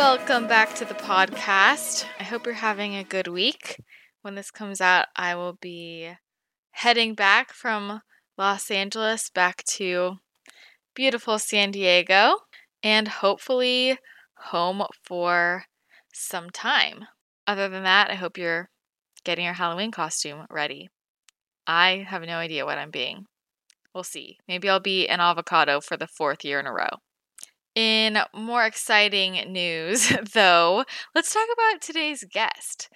Welcome back to the podcast. I hope you're having a good week. When this comes out, I will be heading back from Los Angeles back to beautiful San Diego and hopefully home for some time. Other than that, I hope you're getting your Halloween costume ready. I have no idea what I'm being. We'll see. Maybe I'll be an avocado for the fourth year in a row. In more exciting news, though, let's talk about today's guest.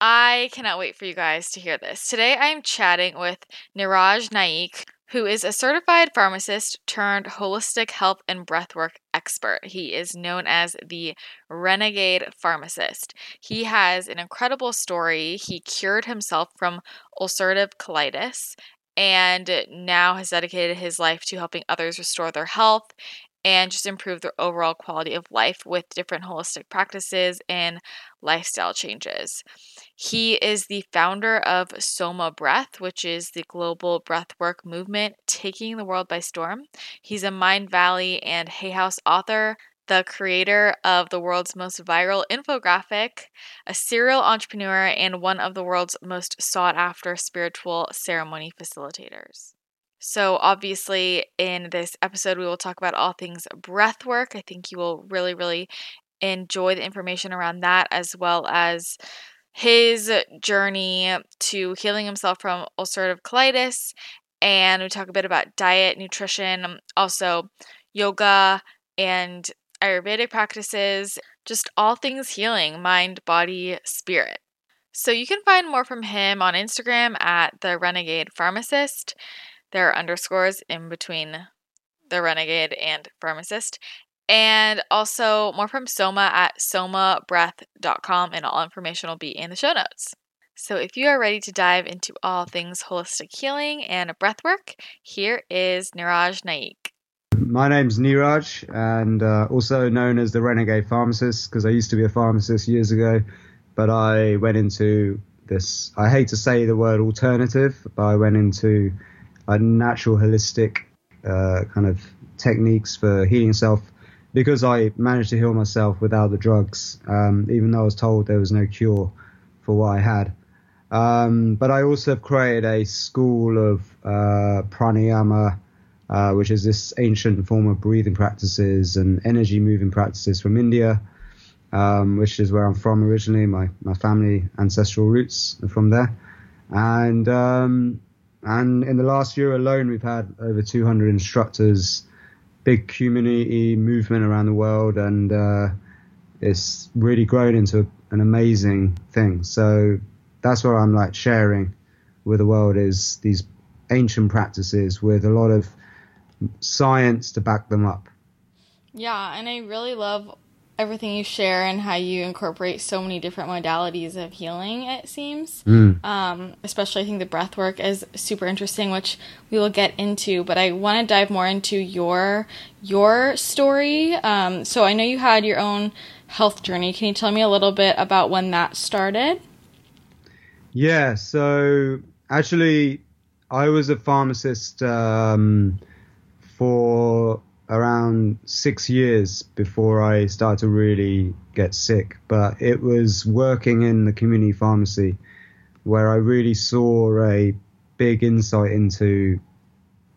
I cannot wait for you guys to hear this. Today I am chatting with Niraj Naik, who is a certified pharmacist turned holistic health and breathwork expert. He is known as the renegade pharmacist. He has an incredible story. He cured himself from ulcerative colitis and now has dedicated his life to helping others restore their health and just improve their overall quality of life with different holistic practices and lifestyle changes. He is the founder of Soma Breath, which is the global breathwork movement taking the world by storm. He's a Mindvalley and Hay House author, the creator of the world's most viral infographic, a serial entrepreneur, and one of the world's most sought after spiritual ceremony facilitators. So, obviously, in this episode, we will talk about all things breath work. I think you will really, really enjoy the information around that, as well as his journey to healing himself from ulcerative colitis. And we talk a bit about diet, nutrition, also yoga and Ayurvedic practices, just all things healing mind, body, spirit. So you can find more from him on Instagram at the Renegade Pharmacist. There are underscores in between the renegade and pharmacist. And also more from Soma at somabreath.com, and all information will be in the show notes. So if you are ready to dive into all things holistic healing and breathwork, here is Niraj Naik. My name's Niraj, and uh, also known as the Renegade Pharmacist, because I used to be a pharmacist years ago, but I went into this. I hate to say the word alternative, but I went into natural holistic uh, kind of techniques for healing self because I managed to heal myself without the drugs, um, even though I was told there was no cure for what I had. Um, but I also have created a school of uh, pranayama, uh, which is this ancient form of breathing practices and energy moving practices from India, um, which is where I'm from originally. My my family ancestral roots are from there, and um, and in the last year alone, we've had over 200 instructors, big community movement around the world, and uh, it's really grown into an amazing thing. So that's what I'm like sharing with the world is these ancient practices with a lot of science to back them up. Yeah, and I really love everything you share and how you incorporate so many different modalities of healing it seems. Mm. um, especially i think the breath work is super interesting which we will get into but i want to dive more into your your story. Um, so i know you had your own health journey. Can you tell me a little bit about when that started? Yeah so actually i was a pharmacist um, for around six years before I started to really get sick. But it was working in the community pharmacy where I really saw a big insight into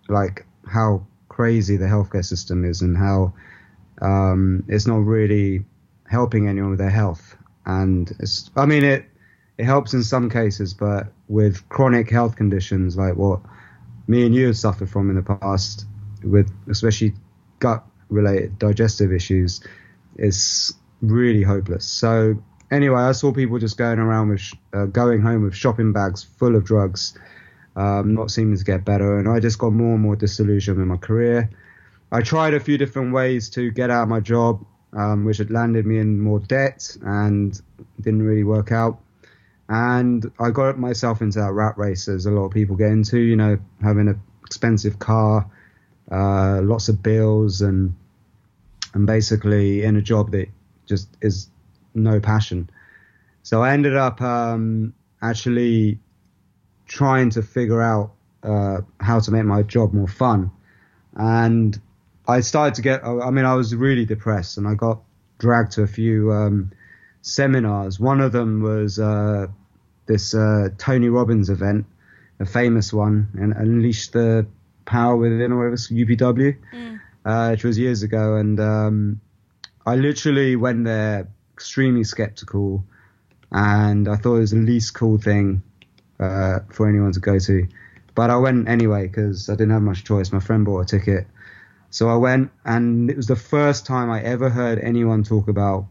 like how crazy the healthcare system is and how um, it's not really helping anyone with their health. And it's, I mean, it it helps in some cases, but with chronic health conditions like what me and you have suffered from in the past, with especially gut related digestive issues, is really hopeless. So anyway, I saw people just going around with uh, going home with shopping bags full of drugs, um, not seeming to get better, and I just got more and more disillusioned with my career. I tried a few different ways to get out of my job, um, which had landed me in more debt and didn't really work out. And I got myself into that rat race, as a lot of people get into, you know, having an expensive car, uh, lots of bills, and and basically in a job that just is no passion. So I ended up um, actually trying to figure out uh, how to make my job more fun. And I started to get, I mean, I was really depressed and I got dragged to a few um, seminars. One of them was uh, this uh, Tony Robbins event, a famous one, and Unleash the Power Within, or whatever, UPW, mm. uh, which was years ago. And um, I literally went there extremely skeptical, and I thought it was the least cool thing uh, for anyone to go to. But I went anyway because I didn't have much choice. My friend bought a ticket so I went, and it was the first time I ever heard anyone talk about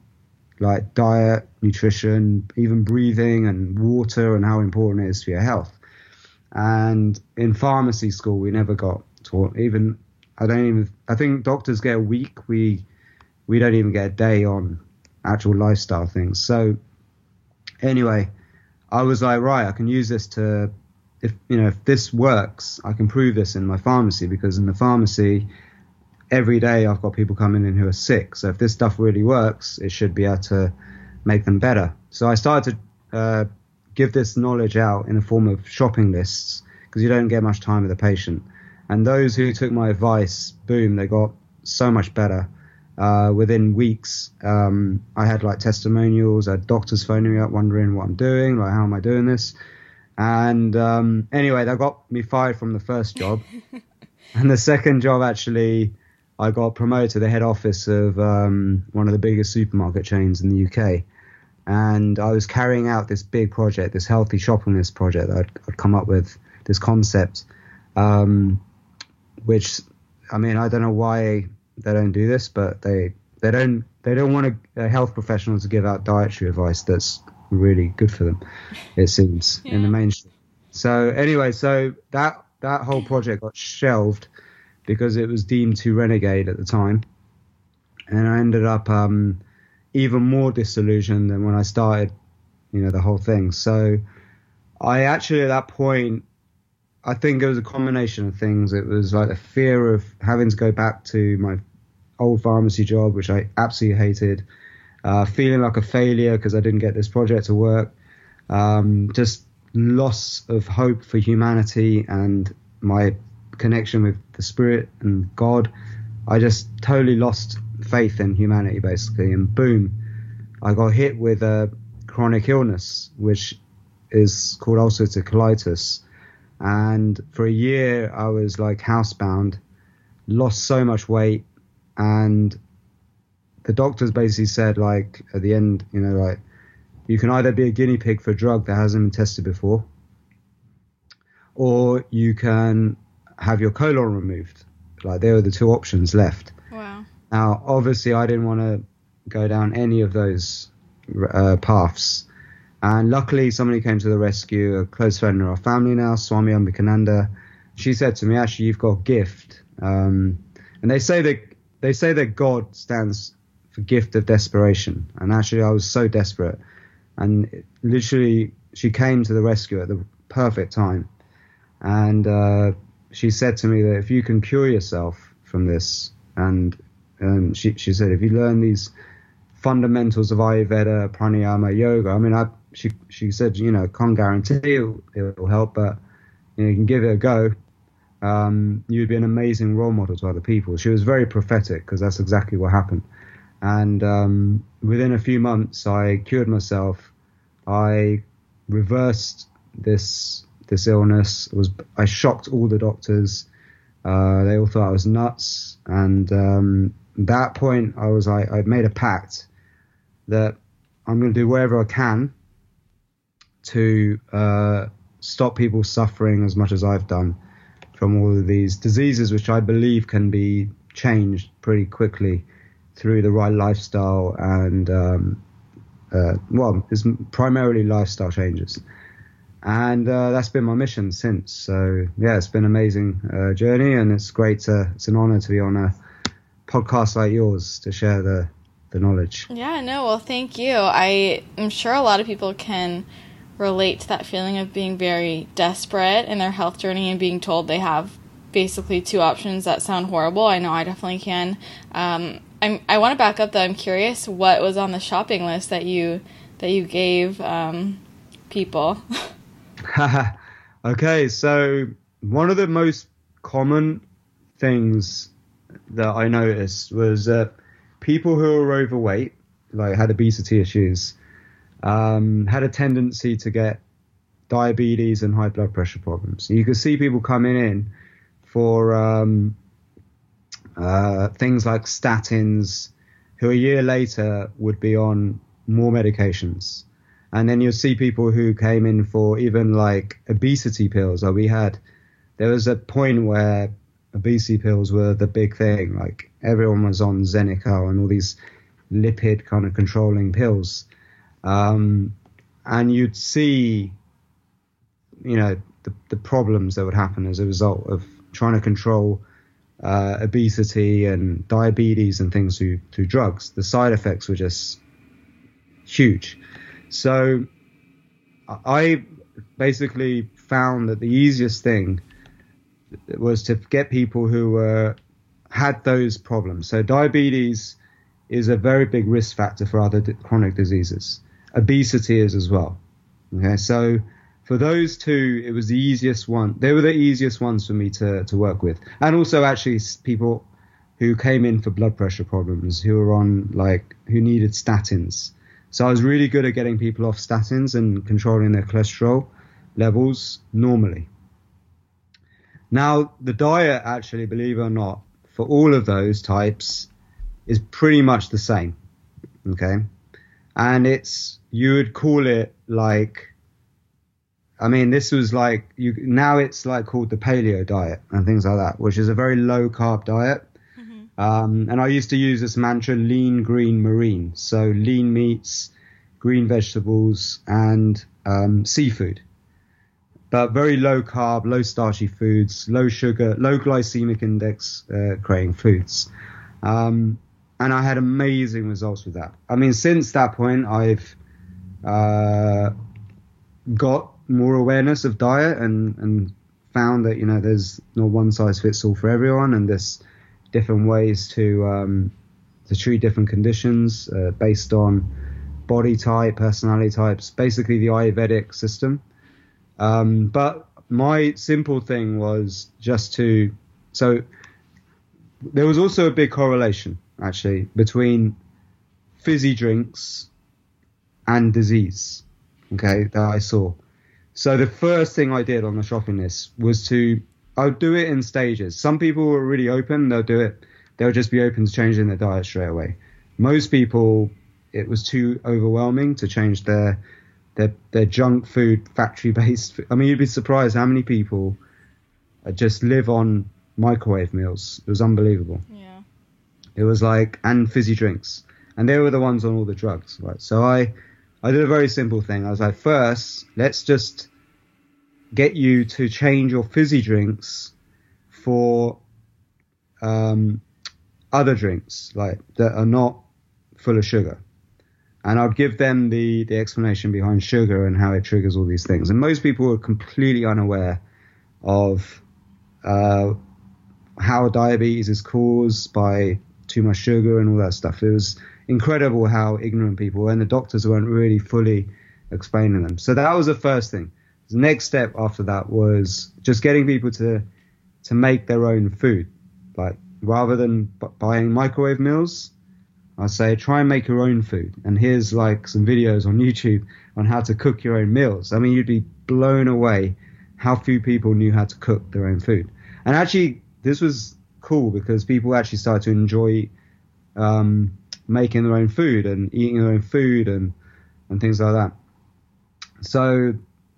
like diet, nutrition, even breathing and water, and how important it is for your health. And in pharmacy school, we never got taught. Even I don't even. I think doctors get a week. We we don't even get a day on actual lifestyle things. So anyway, I was like, right, I can use this to, if you know, if this works, I can prove this in my pharmacy because in the pharmacy every day I've got people coming in who are sick. So if this stuff really works, it should be able to make them better. So I started to uh, give this knowledge out in the form of shopping lists because you don't get much time with a patient. And those who took my advice, boom, they got so much better. Uh, within weeks, um, I had like testimonials, I had doctors phoning me up wondering what I'm doing, like how am I doing this? And um, anyway, that got me fired from the first job. and the second job actually I got promoted to the head office of um, one of the biggest supermarket chains in the UK. And I was carrying out this big project, this healthy shopping list project that I'd, I'd come up with, this concept, um, which, I mean, I don't know why they don't do this, but they they don't they don't want a, a health professional to give out dietary advice that's really good for them. It seems yeah. in the mainstream. So anyway, so that that whole project got shelved because it was deemed too renegade at the time. And I ended up um, even more disillusioned than when I started, you know, the whole thing. So I actually, at that point, I think it was a combination of things. It was like a fear of having to go back to my old pharmacy job, which I absolutely hated, uh, feeling like a failure because I didn't get this project to work, um, just loss of hope for humanity and my connection with the spirit and God, I just totally lost faith in humanity basically. And boom, I got hit with a chronic illness, which is called ulcerative colitis. And for a year, I was like housebound, lost so much weight, and the doctors basically said, like, at the end, you know, like, you can either be a guinea pig for a drug that hasn't been tested before, or you can have your colon removed. Like there were the two options left. Now, obviously, I didn't want to go down any of those uh, paths. And luckily, somebody came to the rescue, a close friend of our family now, Swami Ambikananda. She said to me, actually, you've got gift. Um, and they say that they say that God stands for gift of desperation. And actually, I was so desperate. And literally, she came to the rescue at the perfect time. And uh, she said to me that if you can cure yourself from this, and um, she she said if you learn these fundamentals of Ayurveda, pranayama, yoga. I mean, I she she said you know can't guarantee it'll, it'll help, but you, know, you can give it a go. Um, you'd be an amazing role model to other people. She was very prophetic because that's exactly what happened. And um, within a few months, I cured myself. I reversed this this illness. was I shocked all the doctors. Uh, they all thought I was nuts, and um, that point I was I I'd made a pact that I'm going to do whatever I can to uh, stop people suffering as much as I've done from all of these diseases, which I believe can be changed pretty quickly through the right lifestyle and um, uh, well, it's primarily lifestyle changes. And uh, that's been my mission since. So yeah, it's been an amazing uh, journey, and it's great to. It's an honor to be on a podcast like yours to share the the knowledge. Yeah, no, well, thank you. I am sure a lot of people can relate to that feeling of being very desperate in their health journey and being told they have basically two options that sound horrible. I know I definitely can. Um, I'm, I want to back up though. I'm curious what was on the shopping list that you that you gave um, people. okay, so one of the most common things that I noticed was people who were overweight, like had obesity issues, um, had a tendency to get diabetes and high blood pressure problems. You could see people coming in for um, uh, things like statins, who a year later would be on more medications. And then you'll see people who came in for even like obesity pills. Like we had, there was a point where obesity pills were the big thing. Like everyone was on Xenical and all these lipid kind of controlling pills. Um, and you'd see, you know, the, the problems that would happen as a result of trying to control uh, obesity and diabetes and things through through drugs. The side effects were just huge. So I basically found that the easiest thing was to get people who were had those problems. So diabetes is a very big risk factor for other chronic diseases. Obesity is as well. Okay, so for those two, it was the easiest one. They were the easiest ones for me to, to work with. And also, actually, people who came in for blood pressure problems, who were on, like, who needed statins. So I was really good at getting people off statins and controlling their cholesterol levels normally. Now, the diet, actually, believe it or not, for all of those types is pretty much the same. Okay. And it's, you would call it like I mean, this was like you now it's like called the paleo diet and things like that, which is a very low carb diet. Mm-hmm. Um, and I used to use this mantra: lean, green, marine. So lean meats, green vegetables, and um, seafood. But very low carb, low starchy foods, low sugar, low glycemic index uh, creating foods. Um, and I had amazing results with that. I mean, since that point, I've uh, got more awareness of diet and and found that you know there's no one size fits all for everyone, and there's different ways to um, to treat different conditions uh, based on body type, personality types, basically the Ayurvedic system. Um, but my simple thing was just to so there was also a big correlation actually between fizzy drinks and disease okay that I saw so the first thing I did on the shopping list was to I'll do it in stages. Some people were really open; they'll do it. They'll just be open to changing their diet straight away. Most people, it was too overwhelming to change their their their junk food, factory based. I mean, you'd be surprised how many people just live on microwave meals. It was unbelievable. Yeah. It was like and fizzy drinks, and they were the ones on all the drugs. Right. So I I did a very simple thing. I was like, first, let's just get you to change your fizzy drinks for um, other drinks like that are not full of sugar. And I'll give them the, the explanation behind sugar and how it triggers all these things. And most people are completely unaware of uh, how diabetes is caused by too much sugar and all that stuff. It was incredible how ignorant people were, and the doctors weren't really fully explaining them. So that was the first thing. The next step after that was just getting people to to make their own food, like rather than b- buying microwave meals. I say try and make your own food, and here's like some videos on YouTube on how to cook your own meals. I mean, you'd be blown away how few people knew how to cook their own food. And actually, this was cool because people actually started to enjoy um, making their own food and eating their own food and and things like that. so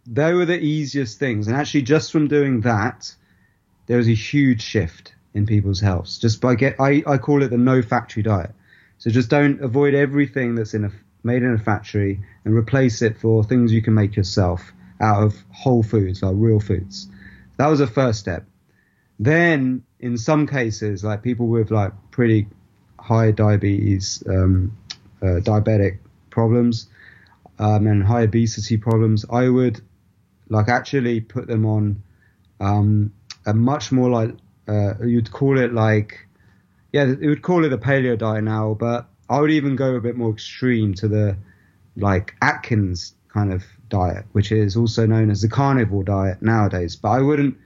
they were the easiest things, and actually, just from doing that, there was a huge shift in people's health. Just by get, I, I call it the no factory diet. So just don't avoid everything that's in a made in a factory and replace it for things you can make yourself out of whole foods, like real foods. That was the first step. Then, in some cases, like people with like pretty high diabetes, um, uh, diabetic problems, um, and high obesity problems, I would like actually put them on um, a much more like uh, you'd call it like yeah, it would call it a paleo diet now, but I would even go a bit more extreme to the like Atkins kind of diet, which is also known as the carnivore diet nowadays. But I wouldn't,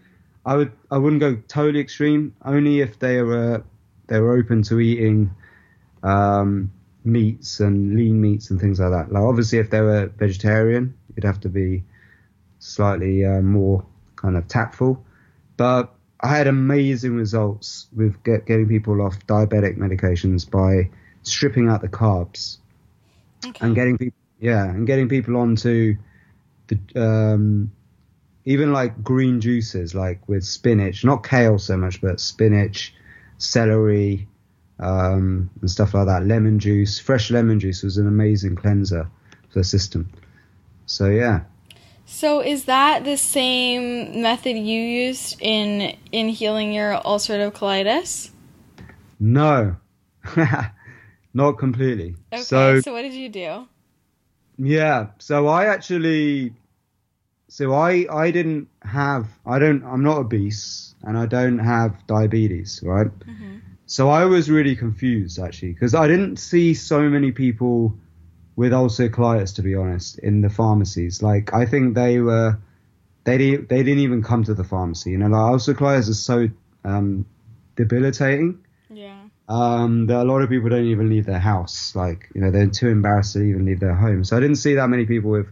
I would, I wouldn't go totally extreme. Only if they were they were open to eating um, meats and lean meats and things like that. Like obviously, if they were vegetarian, it'd have to be slightly uh, more kind of tactful. But I had amazing results with get, getting people off diabetic medications by stripping out the carbs okay. and getting people, yeah, and getting people onto the um, even like green juices, like with spinach, not kale so much, but spinach, celery, um, and stuff like that. Lemon juice, fresh lemon juice was an amazing cleanser for the system. So yeah. So is that the same method you used in in healing your ulcerative colitis? No. Not completely. Okay, so, so what did you do? Yeah, so I actually so I I didn't have I don't I'm not obese and I don't have diabetes, right? Mm-hmm. So I was really confused actually because I didn't see so many people with ulcer colitis to be honest in the pharmacies. Like I think they were they didn't they didn't even come to the pharmacy. You know, like ulcer colitis is so um, debilitating. Yeah. Um, that a lot of people don't even leave their house. Like you know, they're too embarrassed to even leave their home. So I didn't see that many people with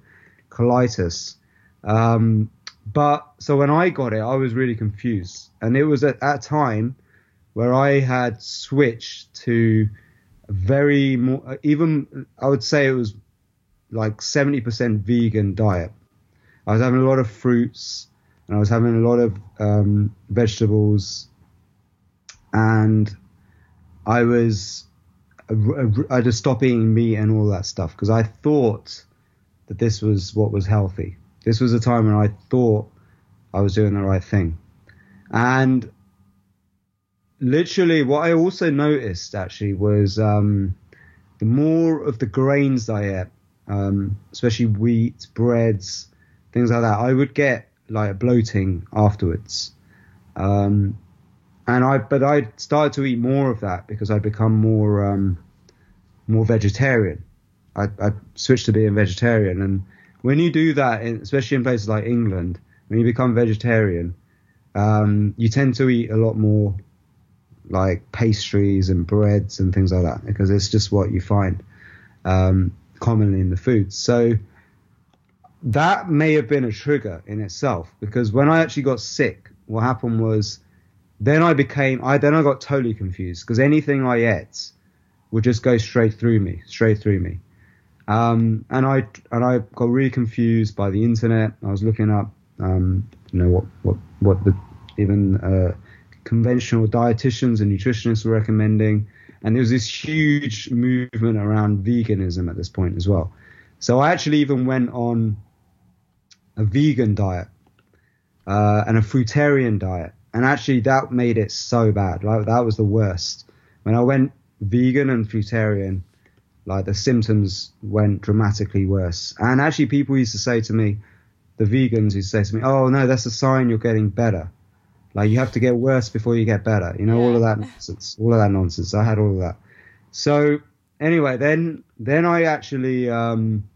colitis. Um, but so when I got it, I was really confused, and it was at that time where I had switched to very more, uh, even I would say it was like 70% vegan diet. I was having a lot of fruits and I was having a lot of um, vegetables and I was uh, uh, I just stopped eating meat and all that stuff because I thought that this was what was healthy. This was a time when I thought I was doing the right thing. And literally, what I also noticed actually was um, the more of the grains I ate, um, especially wheat, breads, things like that, I would get like bloating afterwards. Um, and I, but I started to eat more of that because I'd become more, um, more vegetarian. I, I switched to being vegetarian, and when you do that, especially in places like England, when you become vegetarian, um, you tend to eat a lot more like pastries and breads and things like that because it's just what you find um, commonly in the foods. So that may have been a trigger in itself because when I actually got sick, what happened was then I became I then I got totally confused because anything I ate would just go straight through me, straight through me. Um, and I and I got really confused by the internet. I was looking up, um, you know, what what what the even uh, conventional dietitians and nutritionists were recommending. And there was this huge movement around veganism at this point as well. So I actually even went on a vegan diet uh, and a fruitarian diet. And actually, that made it so bad. Like that was the worst. When I went vegan and fruitarian, like the symptoms went dramatically worse. And actually, people used to say to me, the vegans used to say to me, "Oh no, that's a sign you're getting better." Like you have to get worse before you get better. You know, yeah. all of that nonsense. All of that nonsense. I had all of that. So anyway, then then I actually um,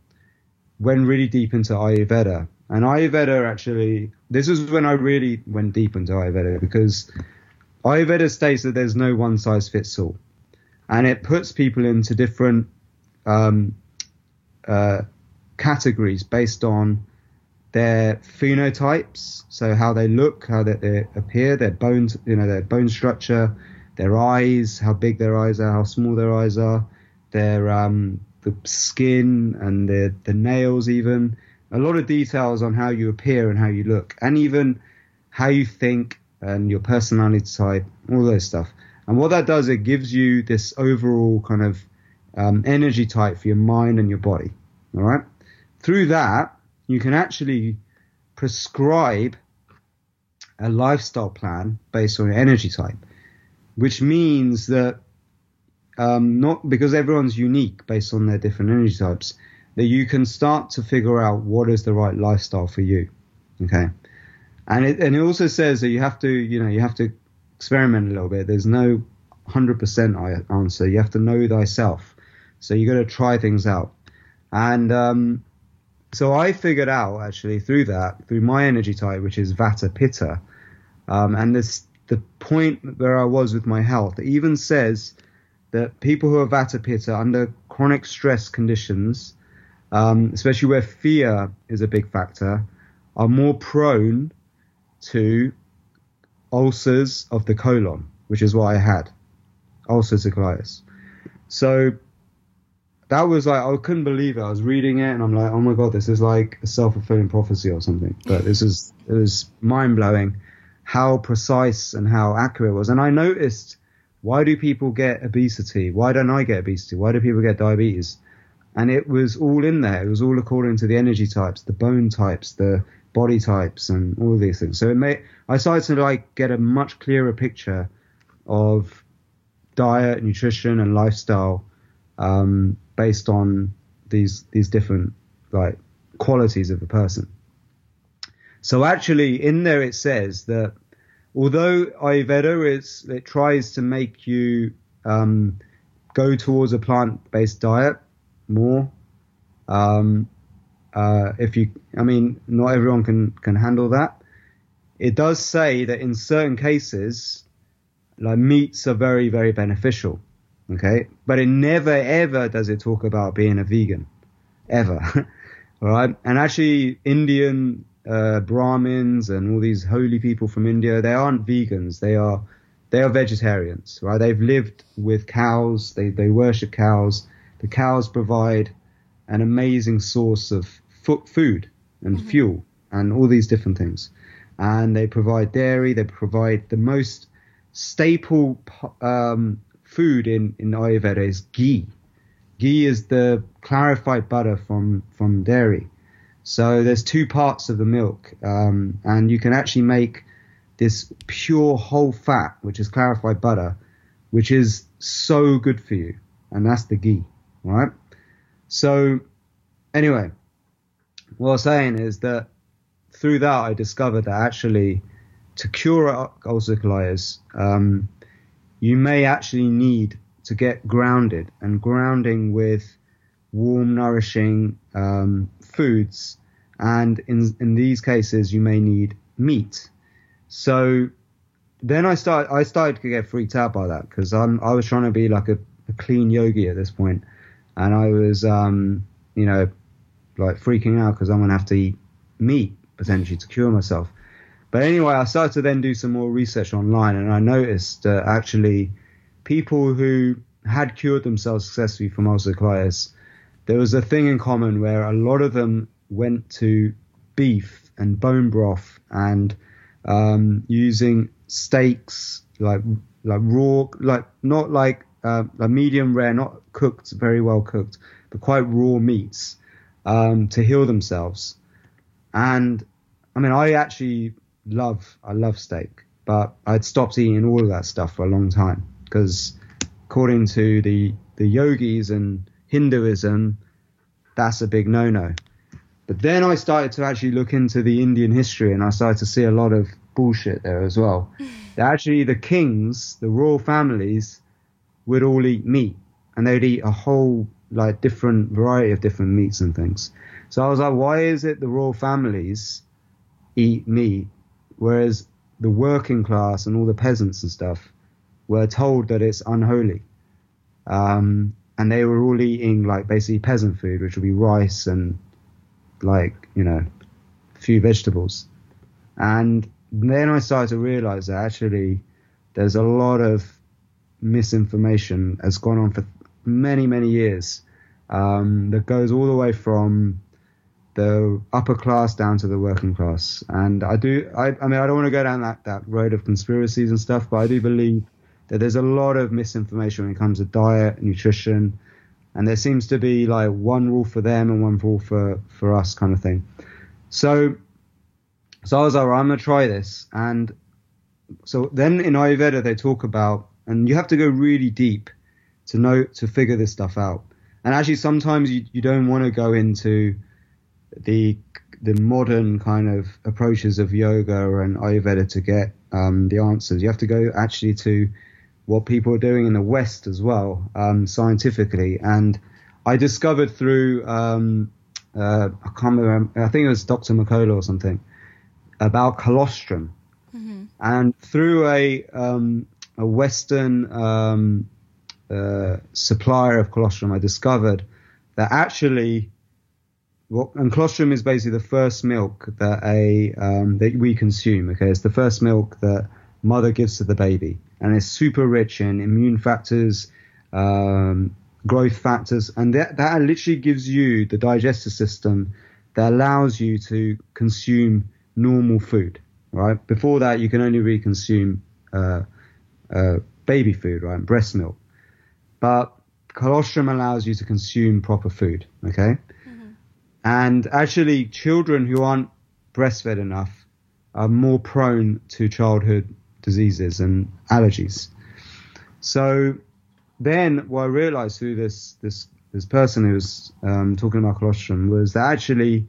went really deep into Ayurveda. And Ayurveda actually, this is when I really went deep into Ayurveda because Ayurveda states that there's no one size fits all, and it puts people into different um, uh, categories based on their phenotypes, so how they look, how they, they, appear, their bones, you know, their bone structure, their eyes, how big their eyes are, how small their eyes are, their um, the skin and the the nails even. a lot of details on how you appear and how you look, and even how you think and your personality type, all those stuff. And what that does, it gives you this overall kind of um, energy type for your mind and your body. All right. Through that, you can actually prescribe a lifestyle plan based on your energy type, which means that um, not because everyone's unique based on their different energy types, that you can start to figure out what is the right lifestyle for you. Okay. And it, and it also says that you have to, you know, you have to experiment a little bit. There's no 100% answer. You have to know thyself. So you got to try things out. And um, so I figured out actually through that, through my energy type, which is Vata Pitta, um, and this the point where I was with my health. It even says that people who are Vata Pitta under chronic stress conditions, um, especially where fear is a big factor, are more prone to ulcers of the colon, which is what I had, ulcers of colitis. So that was like I couldn't believe it. I was reading it and I'm like, oh my god, this is like a self fulfilling prophecy or something. But this is it was mind blowing how precise and how accurate it was. And I noticed why do people get obesity? Why don't I get obesity? Why do people get diabetes? And it was all in there. It was all according to the energy types, the bone types, the body types, and all of these things. So it made I started to like get a much clearer picture of diet, nutrition, and lifestyle um, based on these these different like qualities of a person. So actually, in there it says that although Ayurveda is it tries to make you um, go towards a plant-based diet more. Um, uh, if you, I mean, not everyone can can handle that. It does say that in certain cases, like meats are very very beneficial. Okay, but it never ever does it talk about being a vegan, ever. All right, and actually, Indian uh, Brahmins and all these holy people from India, they aren't vegans. They are they are vegetarians, right? They've lived with cows. They they worship cows. The cows provide an amazing source of food and mm-hmm. fuel and all these different things. And they provide dairy. They provide the most staple um, food in, in Ayurveda is ghee. Ghee is the clarified butter from, from dairy. So there's two parts of the milk, um, and you can actually make this pure whole fat, which is clarified butter, which is so good for you, and that's the ghee, right? So anyway, what I'm saying is that through that I discovered that actually to cure ulcerative colitis, um, you may actually need to get grounded, and grounding with warm, nourishing um, foods. And in in these cases, you may need meat. So then I start I started to get freaked out by that because I'm I was trying to be like a, a clean yogi at this point, and I was um, you know like freaking out because I'm gonna have to eat meat potentially to cure myself. But anyway, I started to then do some more research online, and I noticed that actually people who had cured themselves successfully from ulcerative colitis, there was a thing in common where a lot of them went to beef and bone broth and um, using steaks like like raw, like not like uh, like medium rare, not cooked very well cooked, but quite raw meats um, to heal themselves. And I mean, I actually love I love steak, but I'd stopped eating all of that stuff for a long time because according to the the yogis and Hinduism, that's a big no-no. But then I started to actually look into the Indian history, and I started to see a lot of bullshit there as well. actually, the kings, the royal families, would all eat meat, and they'd eat a whole like different variety of different meats and things. So I was like, why is it the royal families eat meat whereas the working class and all the peasants and stuff were told that it's unholy. Um, and they were all eating like basically peasant food, which would be rice and like, you know, a few vegetables. And then I started to realize that actually there's a lot of misinformation that's gone on for many, many years um, that goes all the way from the upper class down to the working class. And I do, I, I mean, I don't want to go down that, that road of conspiracies and stuff, but I do believe that there's a lot of misinformation when it comes to diet, nutrition, and there seems to be like one rule for them and one rule for, for us kind of thing. So, so I was like, well, I'm going to try this. And so then in Ayurveda, they talk about, and you have to go really deep to know, to figure this stuff out. And actually, sometimes you, you don't want to go into the the modern kind of approaches of yoga and Ayurveda to get um, the answers. You have to go actually to what people are doing in the West as well, um, scientifically. And I discovered through um, uh, I can't remember, I think it was Dr. McCullough or something about colostrum, mm-hmm. and through a um, a Western um, uh, supplier of colostrum, I discovered that actually well, and colostrum is basically the first milk that a um, that we consume. Okay, it's the first milk that mother gives to the baby, and it's super rich in immune factors, um, growth factors, and that that literally gives you the digestive system that allows you to consume normal food. Right before that, you can only really consume uh, uh, baby food, right, breast milk, but colostrum allows you to consume proper food. Okay. And actually, children who aren't breastfed enough are more prone to childhood diseases and allergies. So then, what I realized through this this this person who was um, talking about colostrum was that actually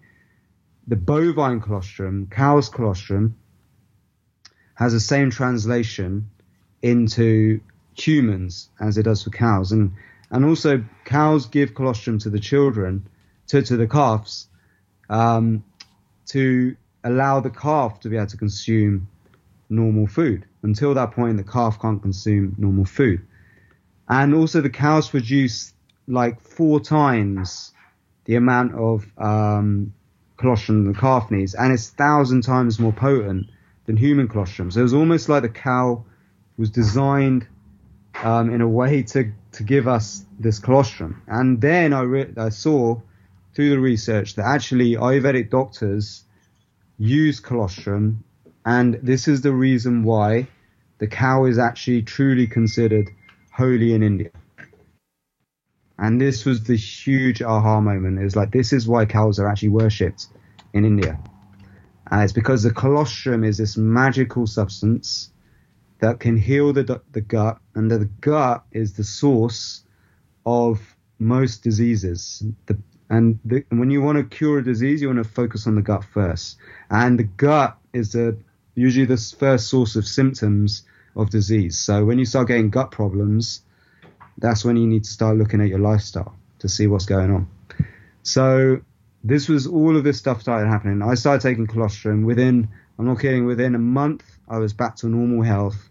the bovine colostrum, cow's colostrum, has the same translation into humans as it does for cows, and and also cows give colostrum to the children to, to the calves um, to allow the calf to be able to consume normal food. Until that point, the calf can't consume normal food. And also, the cows produce like four times the amount of um, colostrum the calf needs, and it's thousand times more potent than human colostrum. So it was almost like the cow was designed um, in a way to to give us this colostrum. And then I re- I saw through the research that actually Ayurvedic doctors use colostrum, and this is the reason why the cow is actually truly considered holy in India. And this was the huge aha moment. It was like, this is why cows are actually worshipped in India. And it's because the colostrum is this magical substance that can heal the, the gut, and the gut is the source of most diseases. The, and the, when you want to cure a disease, you want to focus on the gut first. And the gut is the, usually the first source of symptoms of disease. So when you start getting gut problems, that's when you need to start looking at your lifestyle to see what's going on. So this was all of this stuff started happening. I started taking colostrum within, I'm not kidding, within a month, I was back to normal health.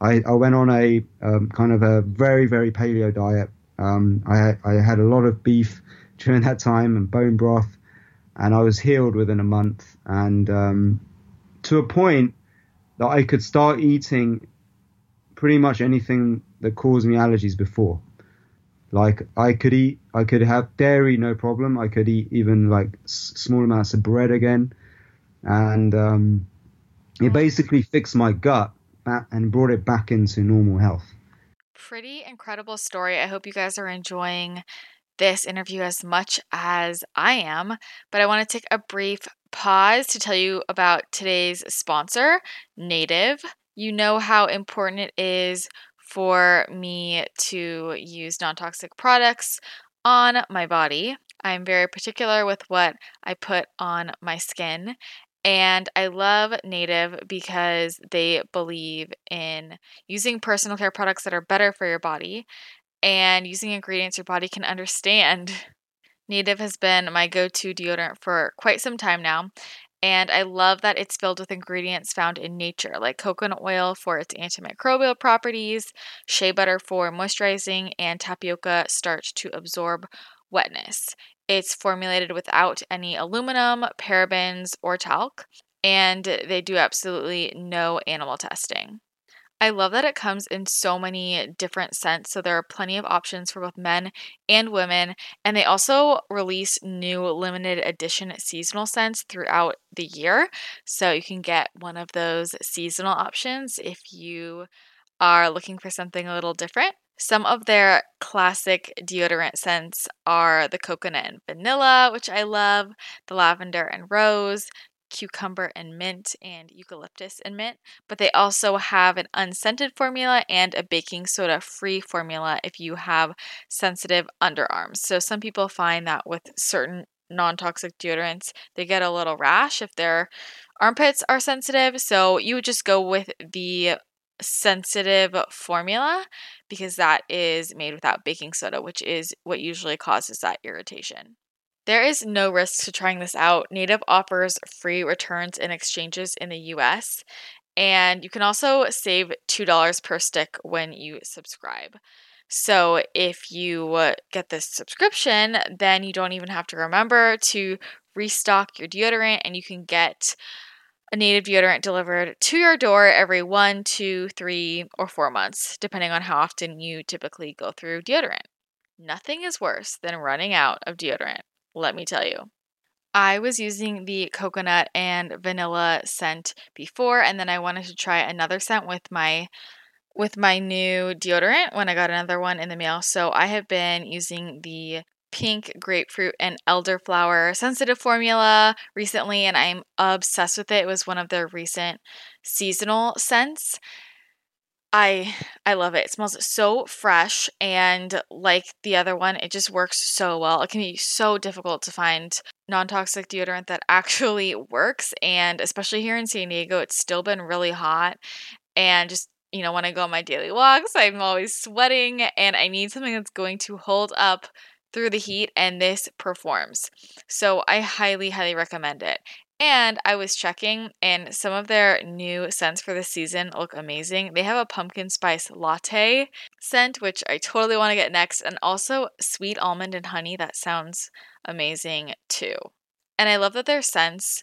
I, I went on a um, kind of a very, very paleo diet. Um, I, I had a lot of beef during that time and bone broth, and I was healed within a month. And um, to a point that I could start eating pretty much anything that caused me allergies before. Like I could eat, I could have dairy, no problem. I could eat even like s- small amounts of bread again, and um, it basically fixed my gut and brought it back into normal health. Pretty incredible story. I hope you guys are enjoying this interview as much as I am, but I want to take a brief pause to tell you about today's sponsor, Native. You know how important it is for me to use non toxic products on my body. I'm very particular with what I put on my skin. And I love Native because they believe in using personal care products that are better for your body and using ingredients your body can understand. Native has been my go to deodorant for quite some time now, and I love that it's filled with ingredients found in nature, like coconut oil for its antimicrobial properties, shea butter for moisturizing, and tapioca starch to absorb wetness. It's formulated without any aluminum, parabens, or talc, and they do absolutely no animal testing. I love that it comes in so many different scents. So there are plenty of options for both men and women. And they also release new limited edition seasonal scents throughout the year. So you can get one of those seasonal options if you are looking for something a little different. Some of their classic deodorant scents are the coconut and vanilla, which I love, the lavender and rose, cucumber and mint and eucalyptus and mint, but they also have an unscented formula and a baking soda free formula if you have sensitive underarms. So some people find that with certain non-toxic deodorants, they get a little rash if their armpits are sensitive. So you would just go with the sensitive formula because that is made without baking soda, which is what usually causes that irritation. There is no risk to trying this out. Native offers free returns and exchanges in the US, and you can also save $2 per stick when you subscribe. So if you uh, get this subscription, then you don't even have to remember to restock your deodorant and you can get a native deodorant delivered to your door every one, two, three, or four months, depending on how often you typically go through deodorant. Nothing is worse than running out of deodorant let me tell you. I was using the coconut and vanilla scent before and then I wanted to try another scent with my with my new deodorant when I got another one in the mail. So I have been using the pink grapefruit and elderflower sensitive formula recently and I'm obsessed with it. It was one of their recent seasonal scents I I love it. It smells so fresh and like the other one, it just works so well. It can be so difficult to find non-toxic deodorant that actually works and especially here in San Diego, it's still been really hot and just you know, when I go on my daily walks, I'm always sweating and I need something that's going to hold up through the heat and this performs. So I highly highly recommend it. And I was checking, and some of their new scents for the season look amazing. They have a pumpkin spice latte scent, which I totally want to get next, and also sweet almond and honey. That sounds amazing too. And I love that their scents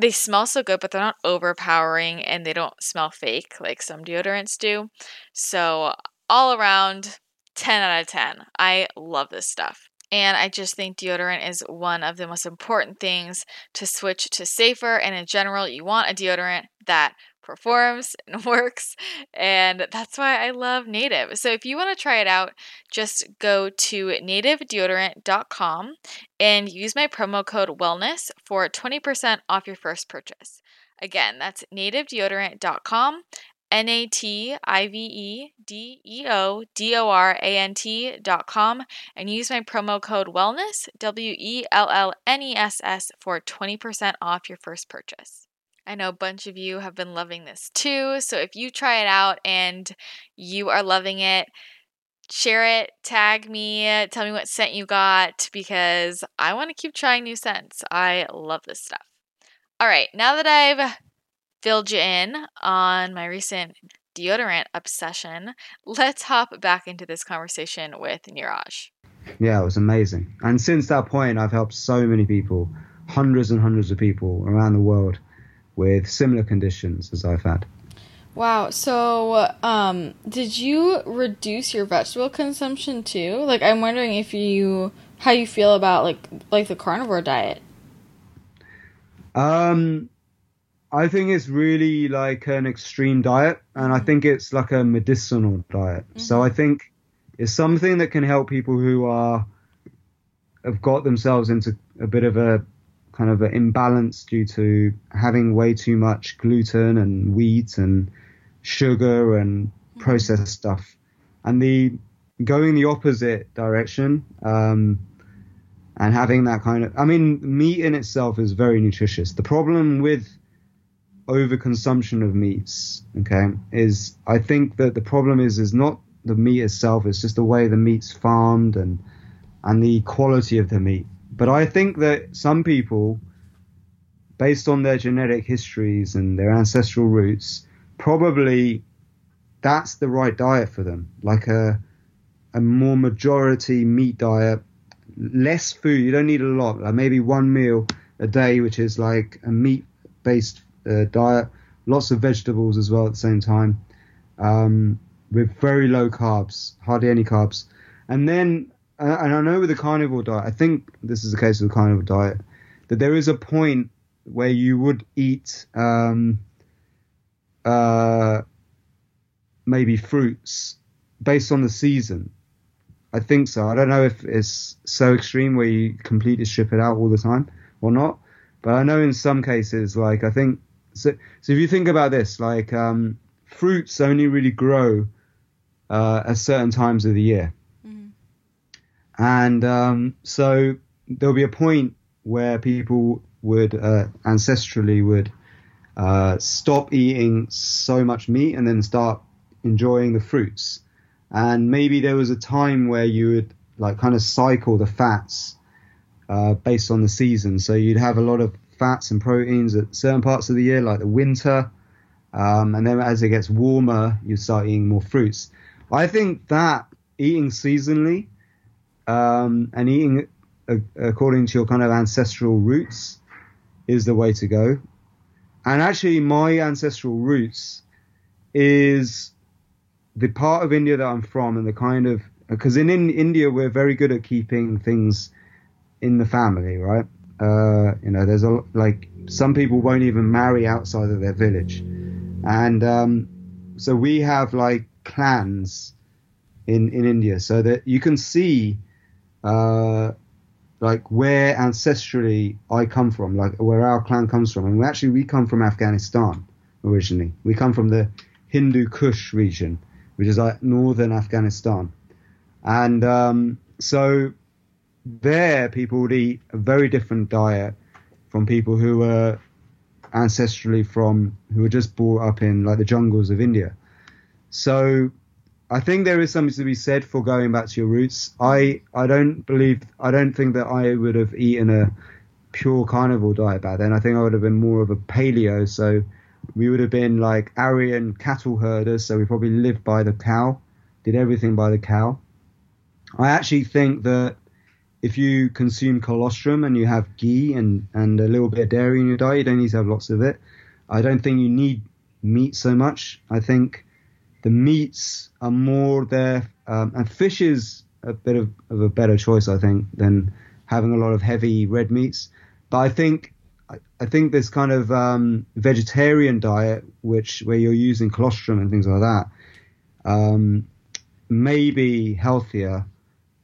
they smell so good, but they're not overpowering and they don't smell fake like some deodorants do. So, all around, 10 out of 10. I love this stuff. And I just think deodorant is one of the most important things to switch to safer. And in general, you want a deodorant that performs and works. And that's why I love Native. So if you want to try it out, just go to nativedeodorant.com and use my promo code wellness for 20% off your first purchase. Again, that's nativedeodorant.com N A T I V E D E O D O R A N T dot com and use my promo code wellness, W E L L N E S S, for 20% off your first purchase. I know a bunch of you have been loving this too, so if you try it out and you are loving it, share it, tag me, tell me what scent you got because I want to keep trying new scents. I love this stuff. All right, now that I've filled you in on my recent deodorant obsession, let's hop back into this conversation with Niraj. Yeah, it was amazing. And since that point, I've helped so many people, hundreds and hundreds of people around the world with similar conditions as I've had. Wow. So, um, did you reduce your vegetable consumption too? Like, I'm wondering if you, how you feel about like, like the carnivore diet. Um, I think it's really like an extreme diet, and I mm-hmm. think it's like a medicinal diet. Mm-hmm. So I think it's something that can help people who are have got themselves into a bit of a kind of an imbalance due to having way too much gluten and wheat and sugar and mm-hmm. processed stuff, and the going the opposite direction. Um, and having that kind of, I mean, meat in itself is very nutritious. The problem with overconsumption of meats, okay, is I think that the problem is is not the meat itself, it's just the way the meat's farmed and and the quality of the meat. But I think that some people, based on their genetic histories and their ancestral roots, probably that's the right diet for them. Like a a more majority meat diet, less food. You don't need a lot. Like maybe one meal a day, which is like a meat based uh, diet, lots of vegetables as well at the same time. um, with very low carbs, hardly any carbs. And then, uh, and I know with the carnivore diet, I think this is the case with the carnivore diet, that there is a point where you would eat um, uh, maybe fruits based on the season. I think so. I don't know if it's so extreme where you completely strip it out all the time or not. But I know in some cases, like I think, so. So if you think about this, like um, fruits only really grow uh, at certain times of the year, mm-hmm. and um, so there'll be a point where people would uh, ancestrally would uh, stop eating so much meat and then start enjoying the fruits. And maybe there was a time where you would like kind of cycle the fats uh, based on the season. So you'd have a lot of fats and proteins at certain parts of the year, like the winter. Um, and then as it gets warmer, you start eating more fruits. I think that eating seasonally um, and eating according to your kind of ancestral roots is the way to go. And actually, my ancestral roots is the part of India that I'm from and the kind of because in, in India we're very good at keeping things in the family, right? Uh, you know, there's a like some people won't even marry outside of their village, and um, so we have like clans in in India, so that you can see uh, like where ancestrally I come from, like where our clan comes from, and we actually we come from Afghanistan originally. We come from the Hindu Kush region, which is like northern Afghanistan, and um, so there people would eat a very different diet from people who were ancestrally from who were just brought up in like the jungles of India. So I think there is something to be said for going back to your roots. I I don't believe I don't think that I would have eaten a pure carnivore diet back then. I think I would have been more of a paleo. So we would have been like Aryan cattle herders. So we probably lived by the cow, did everything by the cow. I actually think that if you consume colostrum and you have ghee and, and a little bit of dairy in your diet, you don't need to have lots of it. I don't think you need meat so much. I think the meats are more there, um, and fish is a bit of, of, a better choice, I think, than having a lot of heavy red meats. But I think I think this kind of um, vegetarian diet, which where you're using colostrum and things like that, um, may be healthier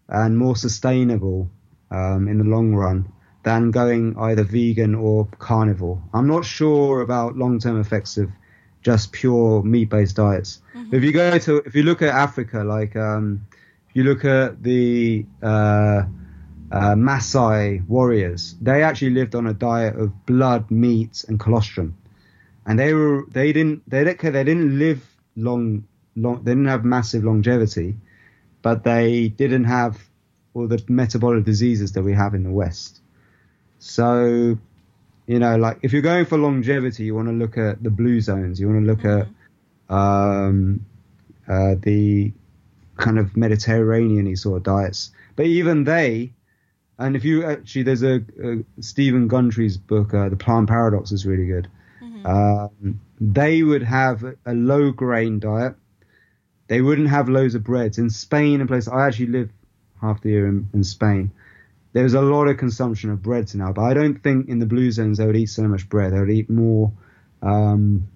and more sustainable um, in the long run than going either vegan or carnivore. I'm not sure about long-term effects of just pure meat-based diets. Mm-hmm. If you go to, if you look at Africa, like um, if you look at the uh, uh, Maasai warriors, they actually lived on a diet of blood, meat, and colostrum, and they were they didn't they didn't they didn't live long long they didn't have massive longevity, but they didn't have all the metabolic diseases that we have in the West. So you know, like if you're going for longevity, you want to look at the blue zones. You want to look mm-hmm. at um, uh, the kind of Mediterranean sort of diets. But even they, and if you actually, there's a, a Steven Gundry's book, uh, The Plant Paradox, is really good. Mm-hmm. Um, they would have a low grain diet. They wouldn't have loads of breads. In Spain and places, I actually live half the year in, in Spain there's a lot of consumption of breads now, but I don't think in the blue zones they would eat so much bread. They would eat more um,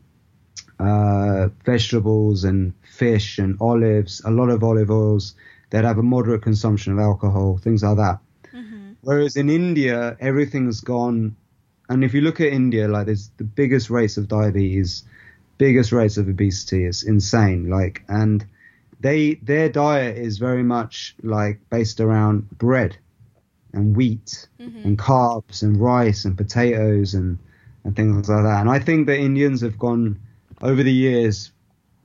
uh, vegetables and fish and olives, a lot of olive oils. They'd have a moderate consumption of alcohol, things like that. Mm-hmm. Whereas in India, everything's gone. And if you look at India, like there's the biggest rates of diabetes, biggest rates of obesity. It's insane. Like, and they their diet is very much like based around bread and wheat mm-hmm. and carbs and rice and potatoes and and things like that. And I think that Indians have gone over the years,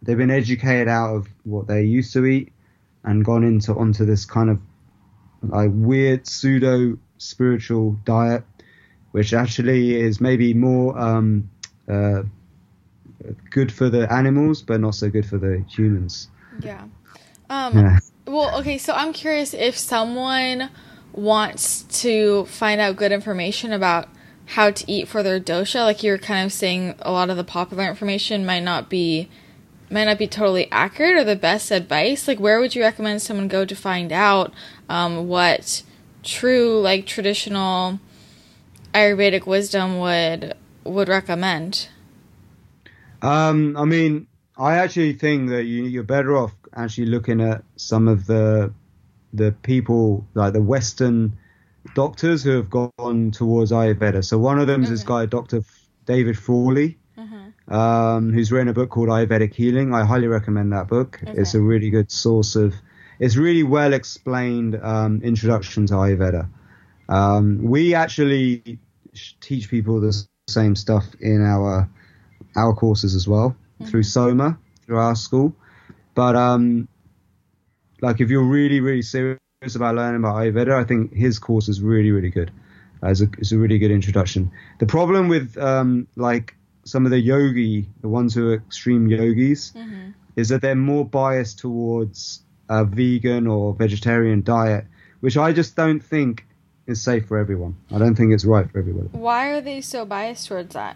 they've been educated out of what they used to eat and gone into onto this kind of like weird pseudo spiritual diet, which actually is maybe more um, uh, good for the animals, but not so good for the humans. Yeah. Um, yeah. Well, okay. So I'm curious if someone wants to find out good information about how to eat for their dosha, like you're kind of saying a lot of the popular information might not be might not be totally accurate or the best advice. Like, where would you recommend someone go to find out um, what true, like, traditional Ayurvedic wisdom would would recommend? Um, I mean, I actually think that you, you're better off actually looking at some of the the people like the Western doctors who have gone towards Ayurveda. So one of them is this guy, Dr. David Frawley, mm-hmm. um, who's written a book called Ayurvedic Healing. I highly recommend that book. Okay. It's a really good source of, it's really well explained um, introduction to Ayurveda. Um, we actually teach people the same stuff in our our courses as well mm-hmm. through Soma through our school. But um, like if you're really really serious about learning about Ayurveda, I think his course is really really good. Uh, it's, a, it's a really good introduction. The problem with um, like some of the yogi, the ones who are extreme yogis, mm-hmm. is that they're more biased towards a vegan or vegetarian diet, which I just don't think is safe for everyone. I don't think it's right for everyone. Why are they so biased towards that?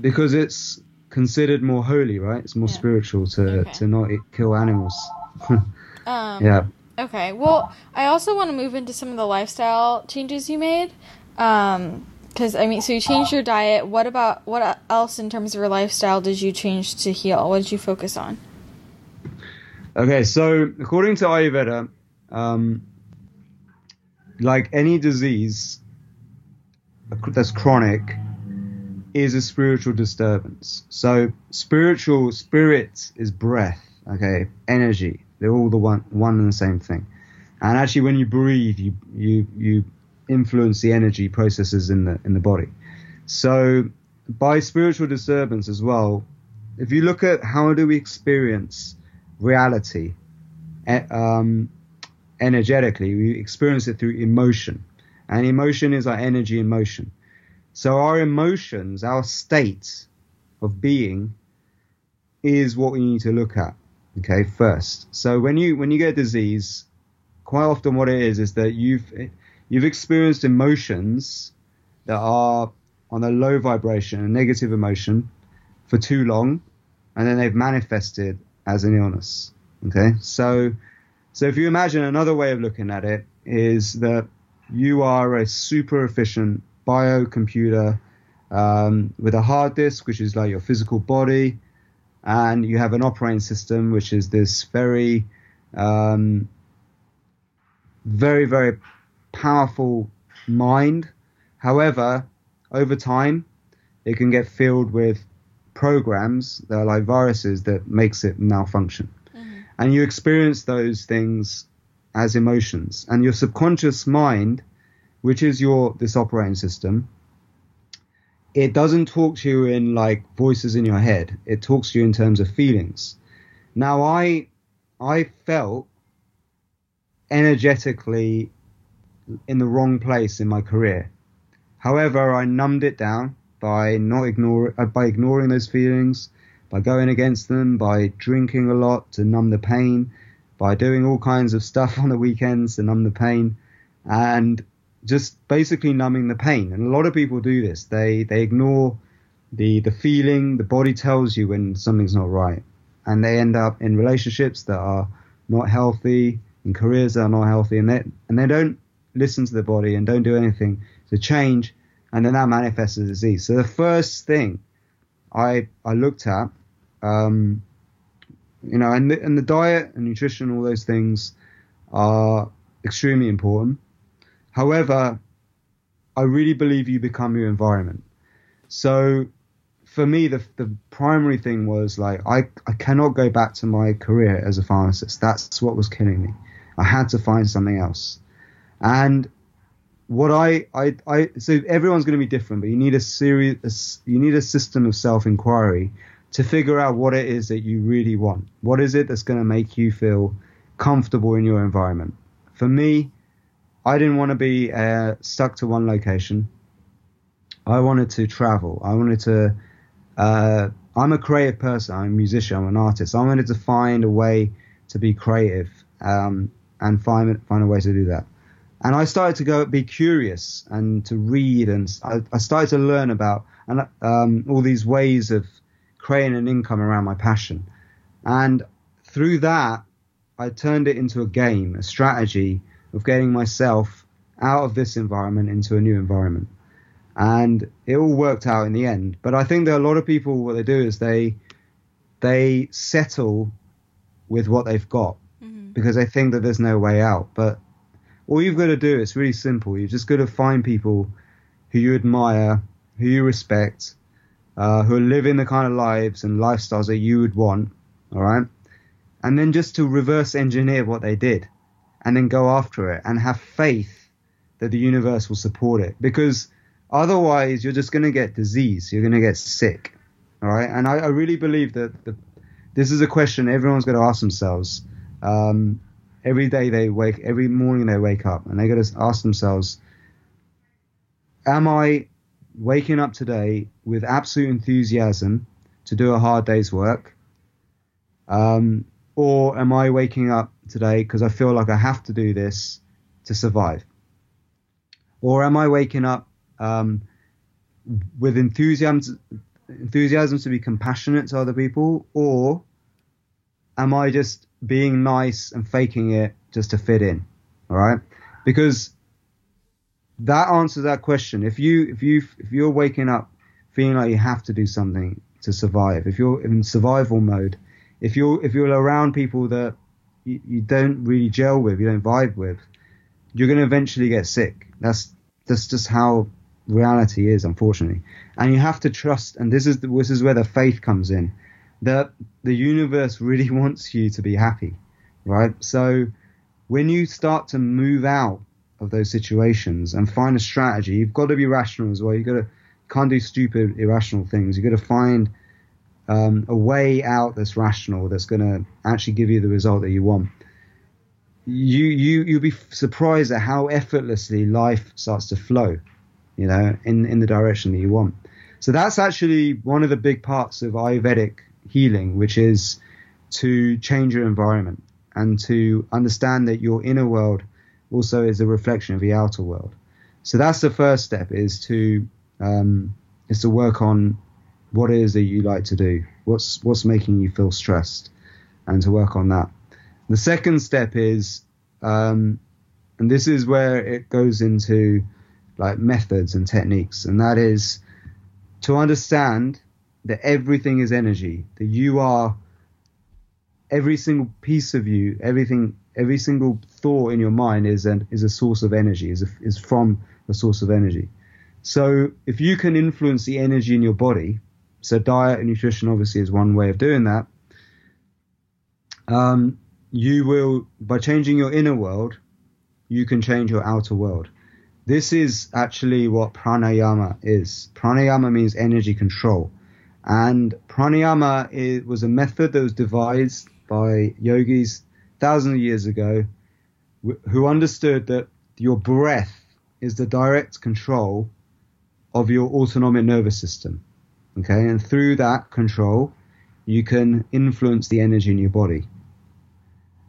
Because it's considered more holy, right? It's more yeah. spiritual to okay. to not kill animals. um, yeah. Okay. Well, I also want to move into some of the lifestyle changes you made. Um, because I mean, so you changed your diet. What about what else in terms of your lifestyle did you change to heal? What did you focus on? Okay, so according to Ayurveda, um, like any disease that's chronic, is a spiritual disturbance. So spiritual spirit is breath, okay, energy. They're all the one one and the same thing. And actually, when you breathe, you you you influence the energy processes in the in the body. So by spiritual disturbance as well, if you look at how do we experience reality, um, energetically, we experience it through emotion, and emotion is our energy in motion. So our emotions, our state of being is what we need to look at. Okay, first. So when you when you get a disease, quite often what it is is that you've you've experienced emotions that are on a low vibration, a negative emotion, for too long, and then they've manifested as an illness. Okay, so so if you imagine another way of looking at it is that you are a super efficient biocomputer um, with a hard disk, which is like your physical body, and you have an operating system, which is this very, um, very, very powerful mind. However, over time, it can get filled with programs that are like viruses that makes it malfunction. Mm-hmm. And you experience those things as emotions. And your subconscious mind which is your this operating system, it doesn't talk to you in like voices in your head. It talks to you in terms of feelings. Now I I felt energetically in the wrong place in my career. However, I numbed it down by not ignore uh, by ignoring those feelings, by going against them, by drinking a lot to numb the pain, by doing all kinds of stuff on the weekends to numb the pain, and just basically numbing the pain. And a lot of people do this. They they ignore the the feeling. The body tells you when something's not right, and they end up in relationships that are not healthy, in careers that are not healthy, and they and they don't listen to the body and don't do anything to change, and then that manifests as disease. So the first thing I I looked at, um, you know, and the, and the diet and nutrition, all those things are extremely important However, I really believe you become your environment. So for me, the, the primary thing was like, I, I cannot go back to my career as a pharmacist. That's what was killing me. I had to find something else. And what I, I, I so everyone's going to be different, but you need a series, you need a system of self inquiry to figure out what it is that you really want. What is it that's going to make you feel comfortable in your environment? For me, I didn't want to be uh, stuck to one location. I wanted to travel. I wanted to. Uh, I'm a creative person. I'm a musician. I'm an artist. I wanted to find a way to be creative um, and find find a way to do that. And I started to go be curious and to read, and I, I started to learn about and um, all these ways of creating an income around my passion. And through that, I turned it into a game, a strategy of getting myself out of this environment into a new environment. And it all worked out in the end. But I think that a lot of people, what they do is they they settle with what they've got mm-hmm. because they think that there's no way out. But all you've got to do is really simple. You've just got to find people who you admire, who you respect, uh, who are living the kind of lives and lifestyles that you would want. All right. And then just to reverse engineer what they did and then go after it and have faith that the universe will support it because otherwise you're just going to get disease. You're going to get sick. All right. And I, I really believe that the, this is a question everyone's got to ask themselves. Um, every day they wake, every morning they wake up and they got to ask themselves, am I waking up today with absolute enthusiasm to do a hard day's work? Um, or am I waking up today because I feel like I have to do this to survive? Or am I waking up um, with enthusiasm, enthusiasm to be compassionate to other people? Or am I just being nice and faking it just to fit in? All right. Because that answers that question. If you, if you, if you're waking up feeling like you have to do something to survive, if you're in survival mode, if you're if you're around people that you, you don't really gel with, you don't vibe with, you're going to eventually get sick. That's that's just how reality is, unfortunately. And you have to trust. And this is the, this is where the faith comes in. That the universe really wants you to be happy, right? So when you start to move out of those situations and find a strategy, you've got to be rational as well. You've got to can't do stupid, irrational things. You've got to find um, a way out that's rational, that's going to actually give you the result that you want. You you you'll be surprised at how effortlessly life starts to flow, you know, in in the direction that you want. So that's actually one of the big parts of Ayurvedic healing, which is to change your environment and to understand that your inner world also is a reflection of the outer world. So that's the first step is to um, is to work on what it is that you like to do, what's what's making you feel stressed, and to work on that. The second step is, um, and this is where it goes into like methods and techniques, and that is to understand that everything is energy, that you are every single piece of you, everything, every single thought in your mind is an, is a source of energy, is a, is from a source of energy. So if you can influence the energy in your body, so diet and nutrition obviously is one way of doing that. Um, you will, by changing your inner world, you can change your outer world. This is actually what pranayama is. Pranayama means energy control. And pranayama was a method that was devised by yogis thousands of years ago who understood that your breath is the direct control of your autonomic nervous system. Okay, and through that control, you can influence the energy in your body.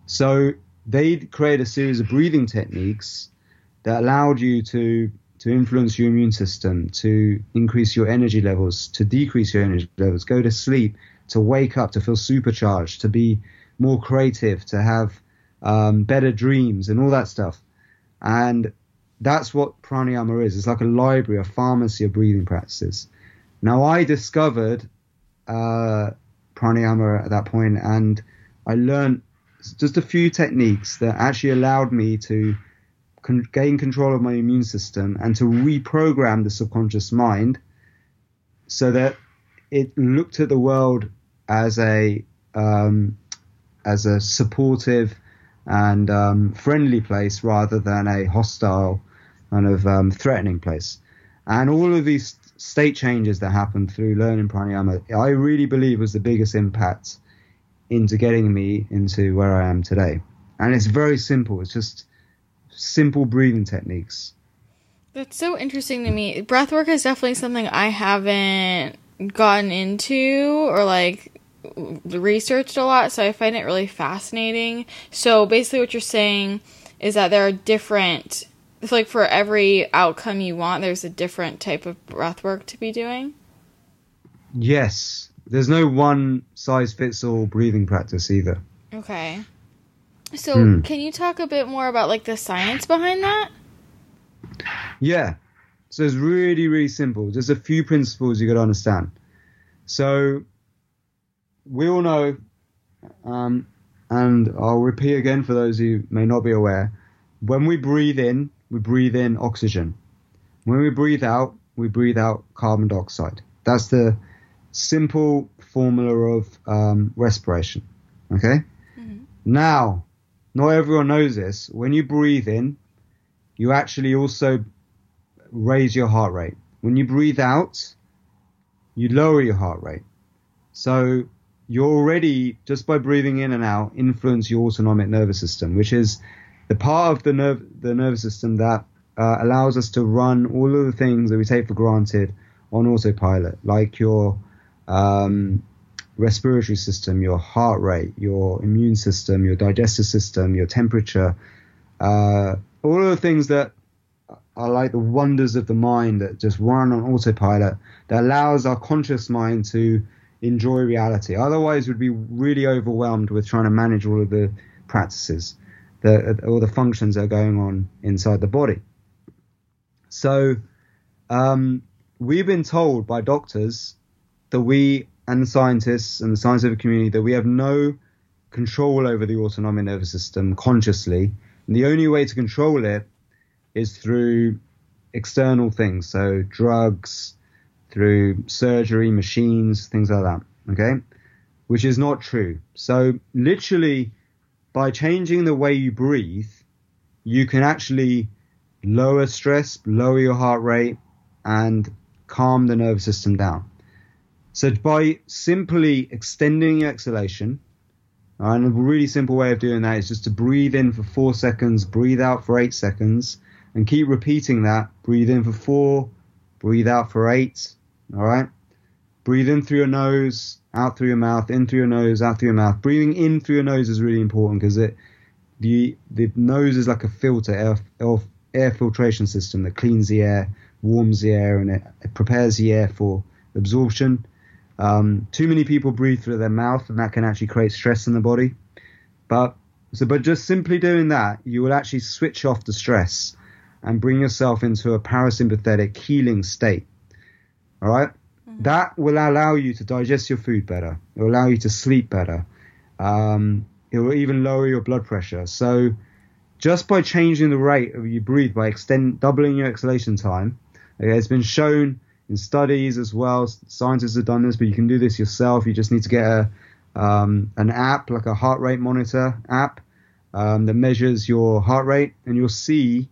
So they create a series of breathing techniques that allowed you to to influence your immune system, to increase your energy levels, to decrease your energy levels, go to sleep, to wake up, to feel supercharged, to be more creative, to have um, better dreams, and all that stuff. And that's what pranayama is. It's like a library, a pharmacy of breathing practices. Now, I discovered uh, pranayama at that point, and I learned just a few techniques that actually allowed me to con- gain control of my immune system and to reprogram the subconscious mind so that it looked at the world as a um, as a supportive and um, friendly place rather than a hostile kind of um, threatening place. And all of these state changes that happened through learning pranayama, I really believe was the biggest impact into getting me into where I am today. And it's very simple. It's just simple breathing techniques. That's so interesting to me. Breathwork is definitely something I haven't gotten into or like researched a lot, so I find it really fascinating. So basically what you're saying is that there are different it's like for every outcome you want, there's a different type of breath work to be doing. Yes, there's no one size fits all breathing practice either. Okay. So, Hmm. can you talk a bit more about like the science behind that? Yeah. So it's really, really simple. There's a few principles you got to understand. So we all know, um, and I'll repeat again for those who may not be aware, when we breathe in, we breathe in oxygen. When we breathe out, we breathe out carbon dioxide. That's the simple formula of um, respiration. Okay? Now, not everyone knows this. When you breathe in, you actually also raise your heart rate. When you breathe out, you lower your heart rate. So you're already, just by breathing in and out, influence your autonomic nervous system, which is the part of the nerve, the nervous system that uh, allows us to run all of the things that we take for granted on autopilot, like your um, respiratory system, your heart rate, your immune system, your digestive system, your temperature, uh, all of the things that are like the wonders of the mind that just run on autopilot that allows our conscious mind to enjoy reality. Otherwise, we'd be really overwhelmed with trying to manage all of the practices, the, all the functions that are going on inside the body. So, um, we've been told by doctors that we and the scientists and the scientific community that we have no control over the autonomic nervous system consciously. And the only way to control it is through external things, so drugs, through surgery, machines, things like that. Okay? Which is not true. So, literally, by changing the way you breathe, you can actually lower stress, lower your heart rate, and calm the nervous system down. So, by simply extending your exhalation, and a really simple way of doing that is just to breathe in for four seconds, breathe out for eight seconds, and keep repeating that. Breathe in for four, breathe out for eight. All right. Breathe in through your nose, out through your mouth, in through your nose, out through your mouth. Breathing in through your nose is really important because it the the nose is like a filter, air, air, air filtration system that cleans the air, warms the air, and it, it prepares the air for absorption. Um, too many people breathe through their mouth, and that can actually create stress in the body. But so, but just simply doing that, you will actually switch off the stress and bring yourself into a parasympathetic healing state. All right? That will allow you to digest your food better. It will allow you to sleep better. Um, it will even lower your blood pressure. So, just by changing the rate of you breathe, by extend doubling your exhalation time, okay, it's been shown in studies as well. Scientists have done this, but you can do this yourself. You just need to get a um, an app like a heart rate monitor app um, that measures your heart rate, and you'll see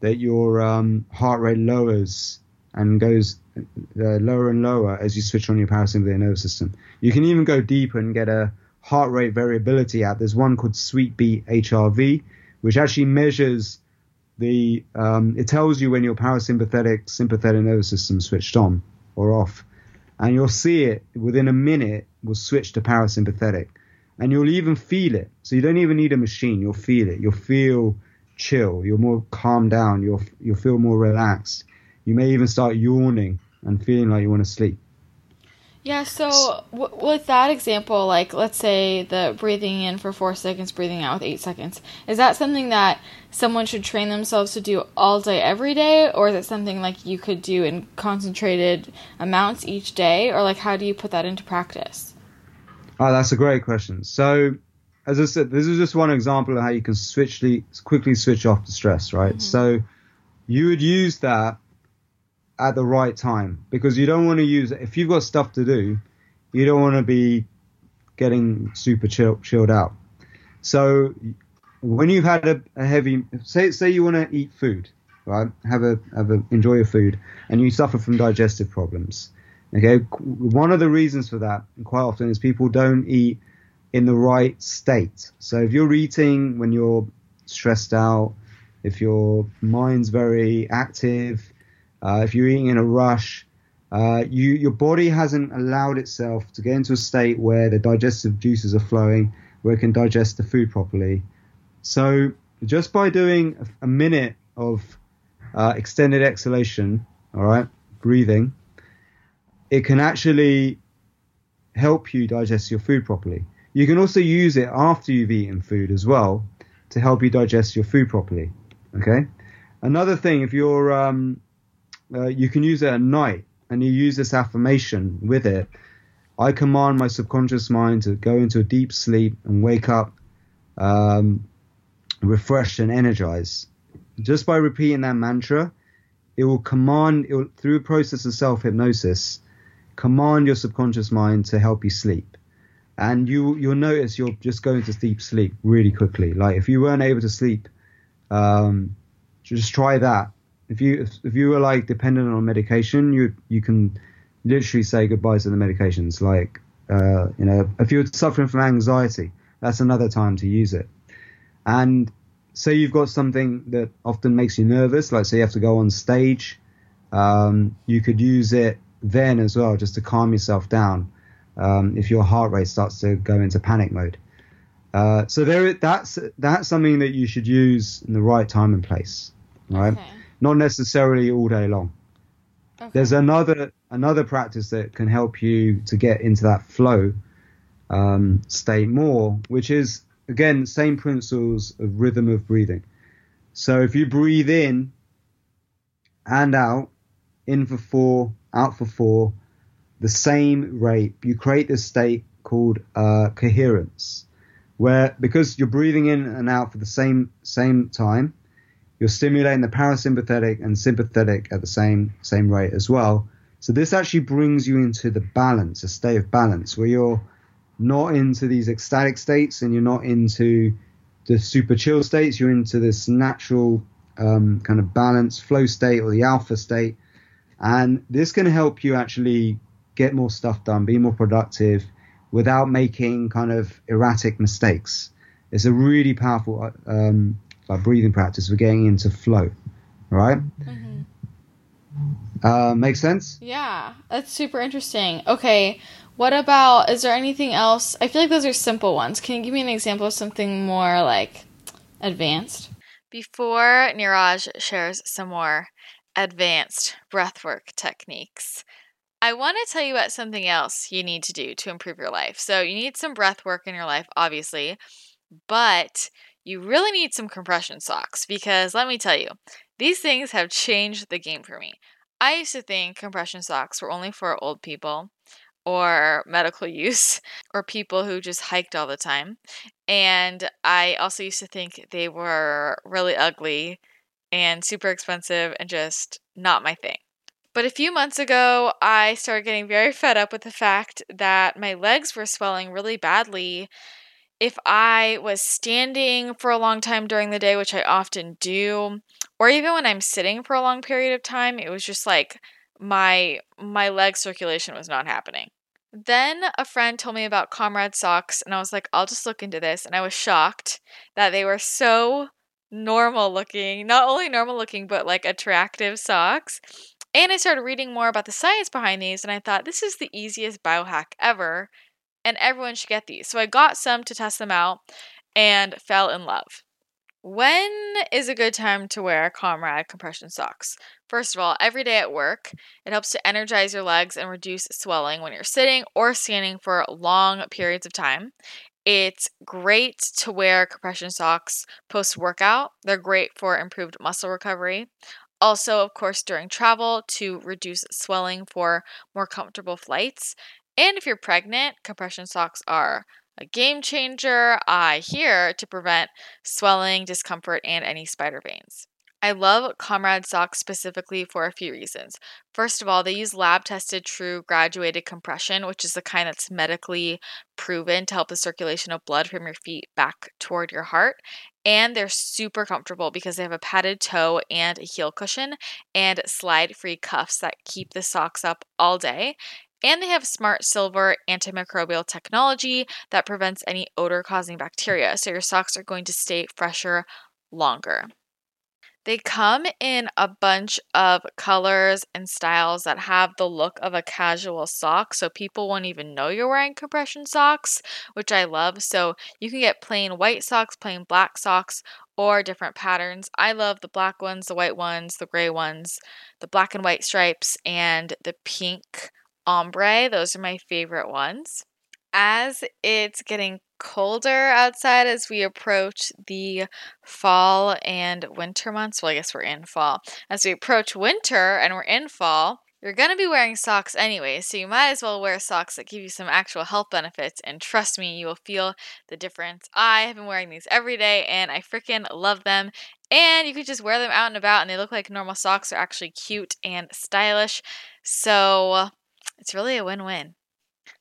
that your um, heart rate lowers and goes uh, lower and lower as you switch on your parasympathetic nervous system. You can even go deeper and get a heart rate variability app. There's one called Sweet Sweetbeat HRV, which actually measures the. Um, it tells you when your parasympathetic sympathetic nervous system switched on or off, and you'll see it within a minute will switch to parasympathetic, and you'll even feel it. So you don't even need a machine. You'll feel it. You'll feel chill. You're more calm down. You'll you'll feel more relaxed. You may even start yawning and feeling like you want to sleep. Yeah, so w- with that example, like let's say the breathing in for four seconds, breathing out with eight seconds, is that something that someone should train themselves to do all day, every day, or is it something like you could do in concentrated amounts each day, or like how do you put that into practice? Oh, that's a great question. So, as I said, this is just one example of how you can switchly, quickly switch off the stress, right? Mm-hmm. So, you would use that at the right time because you don't want to use if you've got stuff to do, you don't want to be getting super chill, chilled out. So, when you've had a, a heavy, say say you want to eat food, right? Have a have a enjoy your food, and you suffer from digestive problems. Okay, one of the reasons for that quite often is people don't eat in the right state. So if you're eating when you're stressed out, if your mind's very active, uh, if you're eating in a rush, uh, you your body hasn't allowed itself to get into a state where the digestive juices are flowing, where it can digest the food properly. So just by doing a minute of uh, extended exhalation, all right, breathing, it can actually help you digest your food properly. You can also use it after you've eaten food as well to help you digest your food properly. Okay. Another thing, if you're, um, uh, you can use it at night and you use this affirmation with it. I command my subconscious mind to go into a deep sleep and wake up um, refreshed and energized. Just by repeating that mantra, it will command, it will, through a process of self hypnosis, command your subconscious mind to help you sleep. And you, you'll notice you're just going to deep sleep really quickly. Like if you weren't able to sleep, um, just try that. If you, if, you were like dependent on medication, you, you can literally say goodbye to the medications. Like, uh, you know, if you're suffering from anxiety, that's another time to use it. And say you've got something that often makes you nervous, like say you have to go on stage, um, you could use it then as well, just to calm yourself down um, if your heart rate starts to go into panic mode. Uh, so there, that's that's something that you should use in the right time and place, right? Okay. Not necessarily all day long. Okay. There's another another practice that can help you to get into that flow um, state more, which is again same principles of rhythm of breathing. So if you breathe in and out, in for four, out for four, the same rate, you create this state called uh, coherence, where because you're breathing in and out for the same same time, you're stimulating the parasympathetic and sympathetic at the same same rate as well. So this actually brings you into the balance, a state of balance where you're not into these ecstatic states and you're not into the super chill states. You're into this natural um, kind of balance flow state or the alpha state. And this can help you actually get more stuff done, be more productive without making kind of erratic mistakes. It's a really powerful um, like breathing practice for getting into flow, right? Mm-hmm. Uh, make sense? Yeah, that's super interesting. Okay, what about, is there anything else? I feel like those are simple ones. Can you give me an example of something more like advanced? Before Niraj shares some more advanced breathwork techniques, I want to tell you about something else you need to do to improve your life. So, you need some breath work in your life, obviously, but you really need some compression socks because let me tell you, these things have changed the game for me. I used to think compression socks were only for old people or medical use or people who just hiked all the time. And I also used to think they were really ugly and super expensive and just not my thing. But a few months ago, I started getting very fed up with the fact that my legs were swelling really badly. If I was standing for a long time during the day, which I often do, or even when I'm sitting for a long period of time, it was just like my my leg circulation was not happening. Then a friend told me about Comrade socks, and I was like, I'll just look into this. And I was shocked that they were so normal looking, not only normal looking, but like attractive socks. And I started reading more about the science behind these, and I thought this is the easiest biohack ever, and everyone should get these. So I got some to test them out and fell in love. When is a good time to wear Comrade compression socks? First of all, every day at work. It helps to energize your legs and reduce swelling when you're sitting or standing for long periods of time. It's great to wear compression socks post workout. They're great for improved muscle recovery. Also, of course, during travel to reduce swelling for more comfortable flights. And if you're pregnant, compression socks are a game changer, I hear, to prevent swelling, discomfort, and any spider veins. I love Comrade socks specifically for a few reasons. First of all, they use lab tested true graduated compression, which is the kind that's medically proven to help the circulation of blood from your feet back toward your heart. And they're super comfortable because they have a padded toe and a heel cushion and slide free cuffs that keep the socks up all day. And they have smart silver antimicrobial technology that prevents any odor causing bacteria. So your socks are going to stay fresher longer. They come in a bunch of colors and styles that have the look of a casual sock, so people won't even know you're wearing compression socks, which I love. So you can get plain white socks, plain black socks, or different patterns. I love the black ones, the white ones, the gray ones, the black and white stripes, and the pink ombre. Those are my favorite ones. As it's getting colder outside as we approach the fall and winter months, well, I guess we're in fall. As we approach winter and we're in fall, you're going to be wearing socks anyway, so you might as well wear socks that give you some actual health benefits. And trust me, you will feel the difference. I have been wearing these every day and I freaking love them. And you could just wear them out and about and they look like normal socks. They're actually cute and stylish. So it's really a win win.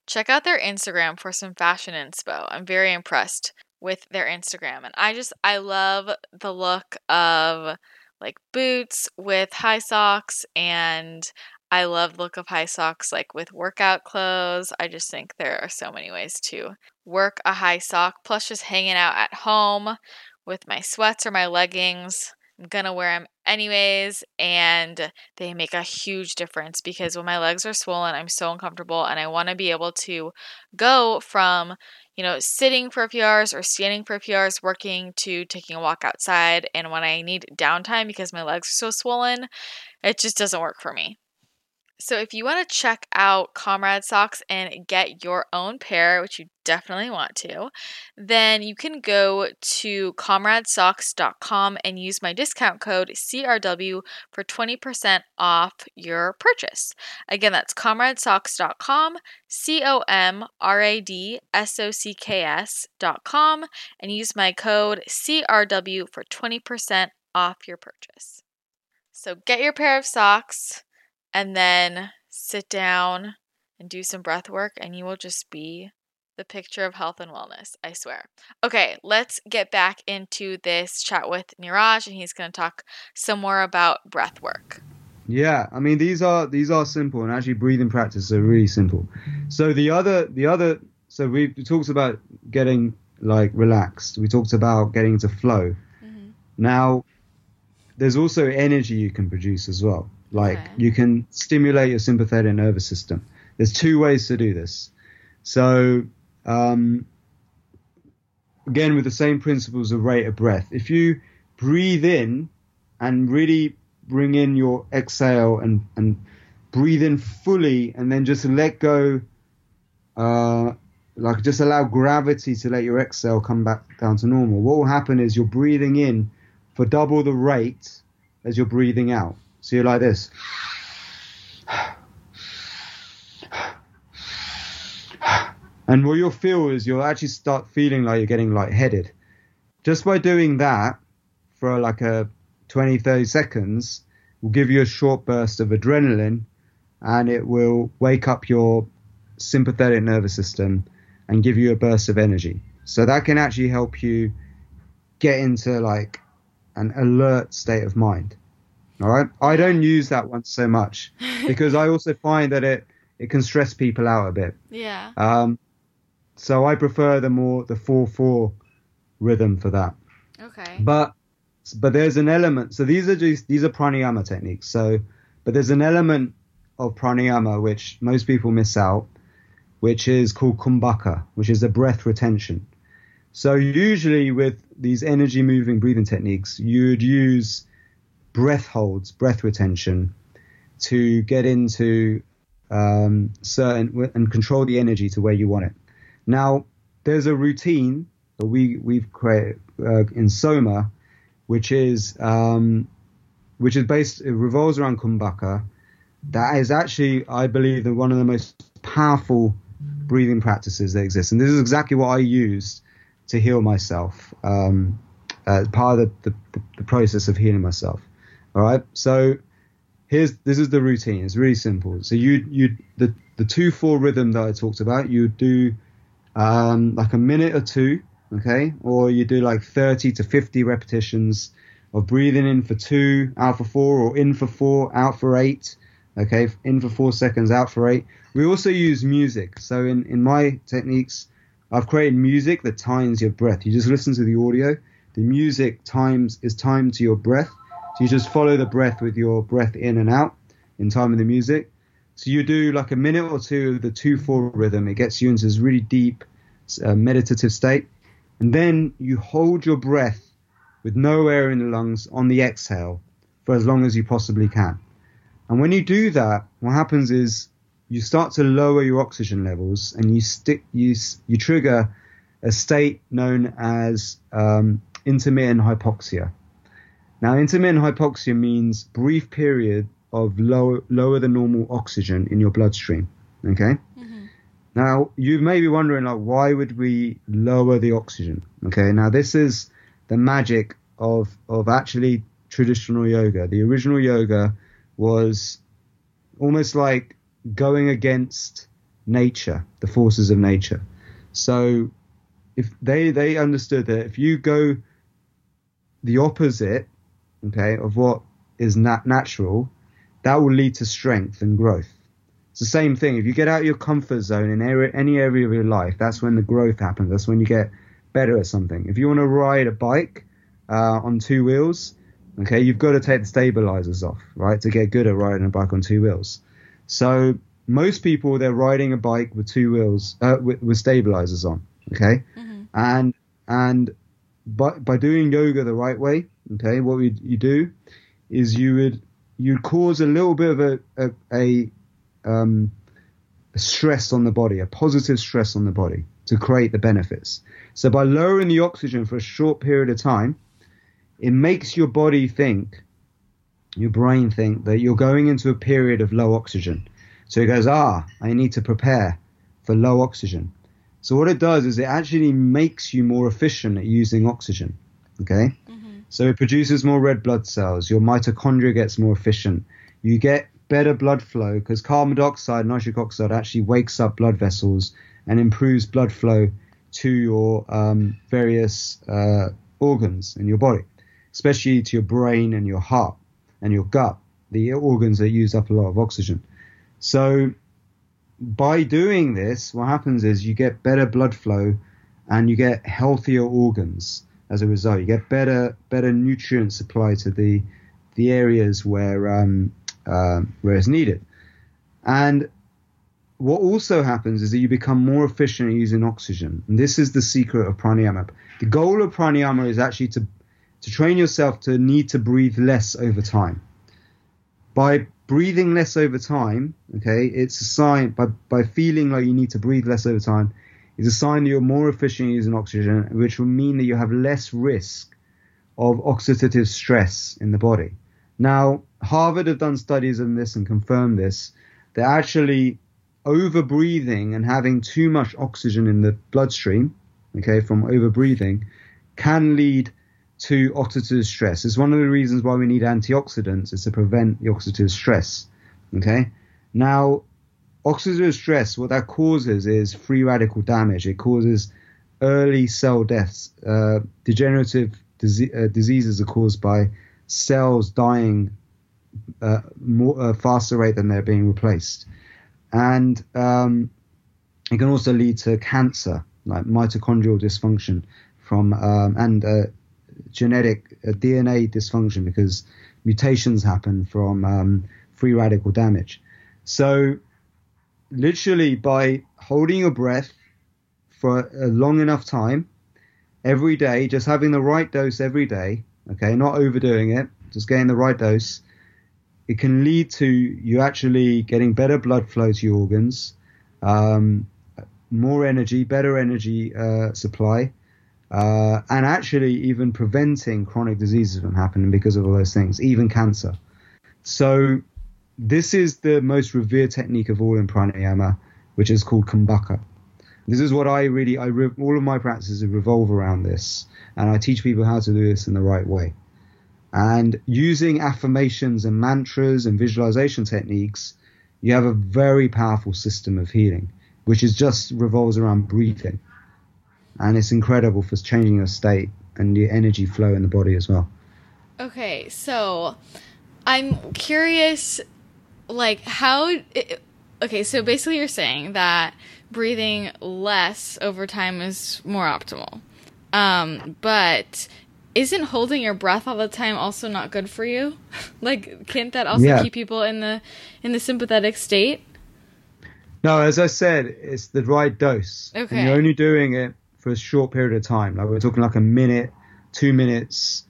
Check out their Instagram for some fashion inspo. I'm very impressed with their Instagram. And I just, I love the look of like boots with high socks and I love the look of high socks like with workout clothes. I just think there are so many ways to work a high sock. Plus, just hanging out at home with my sweats or my leggings. I'm gonna wear them anyways, and they make a huge difference because when my legs are swollen, I'm so uncomfortable, and I want to be able to go from you know sitting for a few hours or standing for a few hours working to taking a walk outside. And when I need downtime because my legs are so swollen, it just doesn't work for me. So, if you want to check out Comrad Socks and get your own pair, which you definitely want to, then you can go to comradsocks.com and use my discount code CRW for 20% off your purchase. Again, that's comradsocks.com, C O M R A D S O C K S.com, and use my code CRW for 20% off your purchase. So, get your pair of socks and then sit down and do some breath work, and you will just be the picture of health and wellness. I swear. Okay, let's get back into this chat with Niraj, and he's going to talk some more about breath work. Yeah, I mean these are these are simple, and actually breathing practices are really simple. So the other the other so we talked about getting like relaxed. We talked about getting into flow. Mm-hmm. Now, there's also energy you can produce as well. Like okay. you can stimulate your sympathetic nervous system. There's two ways to do this. So um, again, with the same principles of rate of breath, if you breathe in and really bring in your exhale and and breathe in fully, and then just let go. Uh, like just allow gravity to let your exhale come back down to normal. What will happen is you're breathing in for double the rate as you're breathing out. So you're like this. And what you'll feel is you'll actually start feeling like you're getting lightheaded. Just by doing that for like a 20, 30 seconds will give you a short burst of adrenaline and it will wake up your sympathetic nervous system and give you a burst of energy. So that can actually help you get into like an alert state of mind. All right. I don't use that one so much because I also find that it it can stress people out a bit. Yeah. Um, so I prefer the more the four four rhythm for that. Okay. But but there's an element. So these are just these are pranayama techniques. So but there's an element of pranayama which most people miss out, which is called kumbhaka, which is a breath retention. So usually with these energy moving breathing techniques, you'd use breath holds, breath retention, to get into um, certain and control the energy to where you want it. Now, there's a routine that we we've created uh, in Soma, which is um, which is based it revolves around kumbhaka. That is actually, I believe, one of the most powerful breathing practices that exist, and this is exactly what I used to heal myself. Um, as part of the, the, the process of healing myself. All right. So here's this is the routine. It's really simple. So you you the the two four rhythm that I talked about. You do um, like a minute or two, okay, or you do like 30 to 50 repetitions of breathing in for two, out for four, or in for four, out for eight. Okay, in for four seconds, out for eight. We also use music. So in in my techniques, I've created music that times your breath. You just listen to the audio. The music times is timed to your breath so you just follow the breath with your breath in and out in time with the music. So you do like a minute or two of the 2 4 rhythm. It gets you into this really deep uh, meditative state. And then you hold your breath with no air in the lungs on the exhale for as long as you possibly can. And when you do that, what happens is you start to lower your oxygen levels, and you stick you you trigger a state known as um, intermittent hypoxia. Now, intermittent hypoxia means brief period of low, lower than normal oxygen in your bloodstream. Okay. Mm-hmm. Now, you may be wondering, like, why would we lower the oxygen? Okay. Now, this is the magic of of actually traditional yoga. The original yoga was almost like going against nature, the forces of nature. So if they they understood that if you go the opposite, okay, of what is nat- natural, that will lead to strength and growth. It's the same thing. If you get out of your comfort zone in area, any area of your life, that's when the growth happens. That's when you get better at something. If you want to ride a bike uh, on two wheels, okay, you've got to take the stabilizers off, right, to get good at riding a bike on two wheels. So most people they're riding a bike with two wheels uh, with, with, stabilizers on, okay, mm-hmm. and and by by doing yoga the right way, okay, what you do is you would you cause a little bit of a a, a um, a stress on the body, a positive stress on the body to create the benefits. So by lowering the oxygen for a short period of time, it makes your body think, your brain think that you're going into a period of low oxygen. So it goes, ah, I need to prepare for low oxygen. So what it does is it actually makes you more efficient at using oxygen. Okay? Mm-hmm. So it produces more red blood cells. Your mitochondria gets more efficient. You get better blood flow because carbon dioxide, nitric oxide actually wakes up blood vessels and improves blood flow to your um, various uh, organs in your body especially to your brain and your heart and your gut, the organs that use up a lot of oxygen. So by doing this, what happens is you get better blood flow and you get healthier organs as a result. You get better better nutrient supply to the the areas where um, uh, where it's needed. And what also happens is that you become more efficient at using oxygen. And this is the secret of pranayama. The goal of pranayama is actually to to train yourself to need to breathe less over time. By breathing less over time, okay, it's a sign by by feeling like you need to breathe less over time, is a sign that you're more efficient using oxygen, which will mean that you have less risk of oxidative stress in the body. Now, Harvard have done studies on this and confirmed this. That actually over breathing and having too much oxygen in the bloodstream, okay, from over breathing, can lead to oxidative stress. It's one of the reasons why we need antioxidants is to prevent the oxidative stress. Okay. Now, oxidative stress, what that causes is free radical damage. It causes early cell deaths. Uh, degenerative uh, diseases are caused by cells dying uh, more uh, faster rate than they're being replaced, and um, it can also lead to cancer, like mitochondrial dysfunction from um, and uh, genetic uh, DNA dysfunction because mutations happen from um, free radical damage. So, literally, by holding your breath for a long enough time every day, just having the right dose every day, okay, not overdoing it, just getting the right dose, it can lead to you actually getting better blood flow to your organs, um, more energy, better energy uh, supply, uh, and actually even preventing chronic diseases from happening because of all those things, even cancer. So this is the most revered technique of all in pranayama, which is called kumbhaka. This is what I really, I re, all of my practices revolve around this, and I teach people how to do this in the right way. And using affirmations and mantras and visualization techniques, you have a very powerful system of healing, which is just revolves around breathing and it's incredible for changing your state and the energy flow in the body as well. Okay, so I'm curious, like how. It, okay, so basically you're saying that breathing less over time is more optimal, um, but isn't holding your breath all the time also not good for you? like, can't that also yeah. keep people in the in the sympathetic state? No, as I said, it's the right dose. Okay. And you're only doing it for a short period of time. Like we're talking like a minute, two minutes.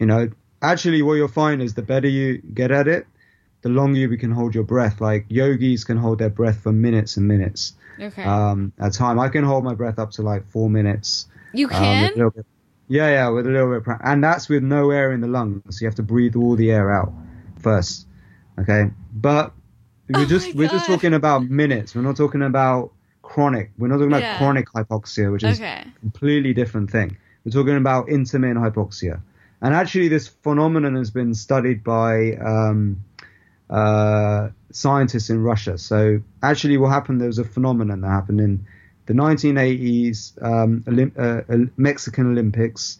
You know, actually, what you'll find is the better you get at it, the longer you can hold your breath. Like yogis can hold their breath for minutes and minutes Okay. um, at a time. I can hold my breath up to like four minutes. you um, can? a bit- yeah, yeah, with a little bit, of pra- and that's with no air in the lungs. So you have to breathe all the air out first. Okay, but we're Oh just we're just talking about minutes. We're not talking about chronic. We're not talking about Yeah. chronic hypoxia, which is okay. completely different thing. We're talking about intermittent hypoxia, and actually, this phenomenon has been studied by um, uh, scientists in Russia. So, actually, what happened? There was a phenomenon that happened in the 1980s um, Olymp- uh, uh, Mexican Olympics,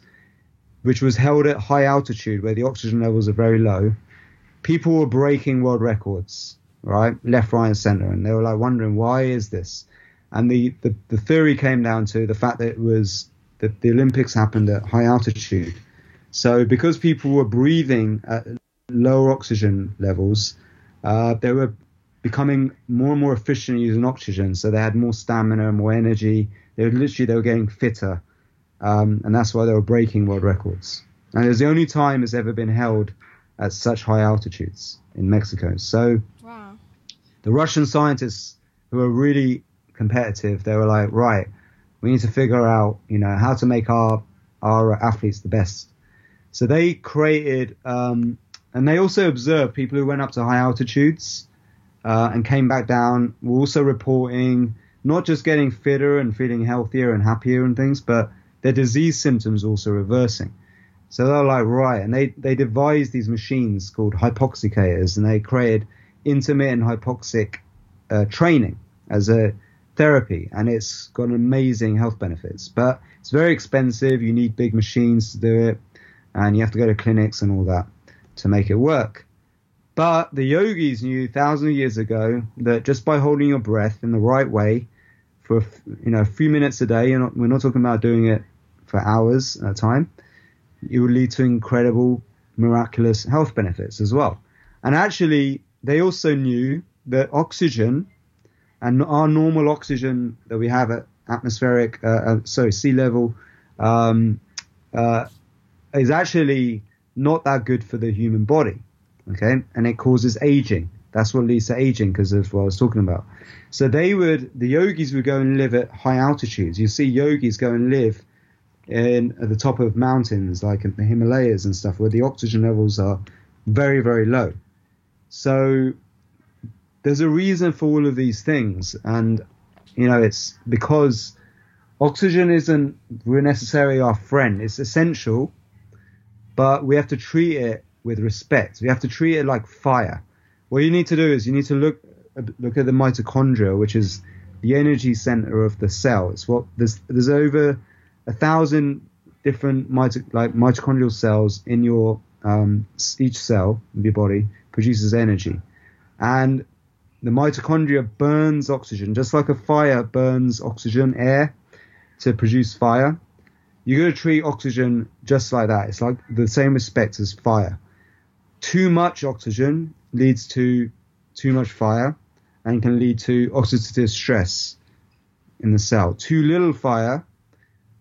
which was held at high altitude where the oxygen levels are very low. People were breaking world records, right, left, right, and center, and they were like wondering why is this? And the, the, the theory came down to the fact that it was that the Olympics happened at high altitude. So because people were breathing at lower oxygen levels, uh, they were becoming more and more efficient using oxygen. So they had more stamina, more energy. They were literally they were getting fitter, um, and that's why they were breaking world records. And it was the only time it's ever been held at such high altitudes in Mexico. So Wow. the Russian scientists who are really competitive, they were like, right, we need to figure out, you know, how to make our our athletes the best. So they created, um, and they also observed people who went up to high altitudes uh, and came back down. Were also reporting not just getting fitter and feeling healthier and happier and things, but their disease symptoms also reversing. So they're like, right, and they they devised these machines called hypoxicators, and they created intermittent hypoxic uh, training as a therapy, and it's got amazing health benefits. But it's very expensive. You need big machines to do it, and you have to go to clinics and all that to make it work. But the yogis knew thousands of years ago that just by holding your breath in the right way for a you know a few minutes a day, not, we're not talking about doing it for hours at a time, it will lead to incredible, miraculous health benefits as well. And actually, they also knew that oxygen and our normal oxygen that we have at atmospheric, uh, uh, sorry, sea level, um, uh, is actually not that good for the human body. Okay, and it causes aging. That's what leads to aging because of what I was talking about. So they would, the yogis would go and live at high altitudes. You see yogis go and live in at the top of mountains like in the Himalayas and stuff where the oxygen levels are very very low. So there's a reason for all of these things, and you know it's because oxygen isn't necessarily our friend. It's essential, but we have to treat it with respect. We have to treat it like fire. What you need to do is you need to look look at the mitochondria, which is the energy center of the cell. It's what there's there's over a thousand different mito, like mitochondrial cells in your um, each cell of your body produces energy, and the mitochondria burns oxygen just like a fire burns oxygen air to produce fire. You're going to treat oxygen just like that. It's like the same respect as fire. Too much oxygen leads to too much fire and can lead to oxidative stress in the cell. Too little fire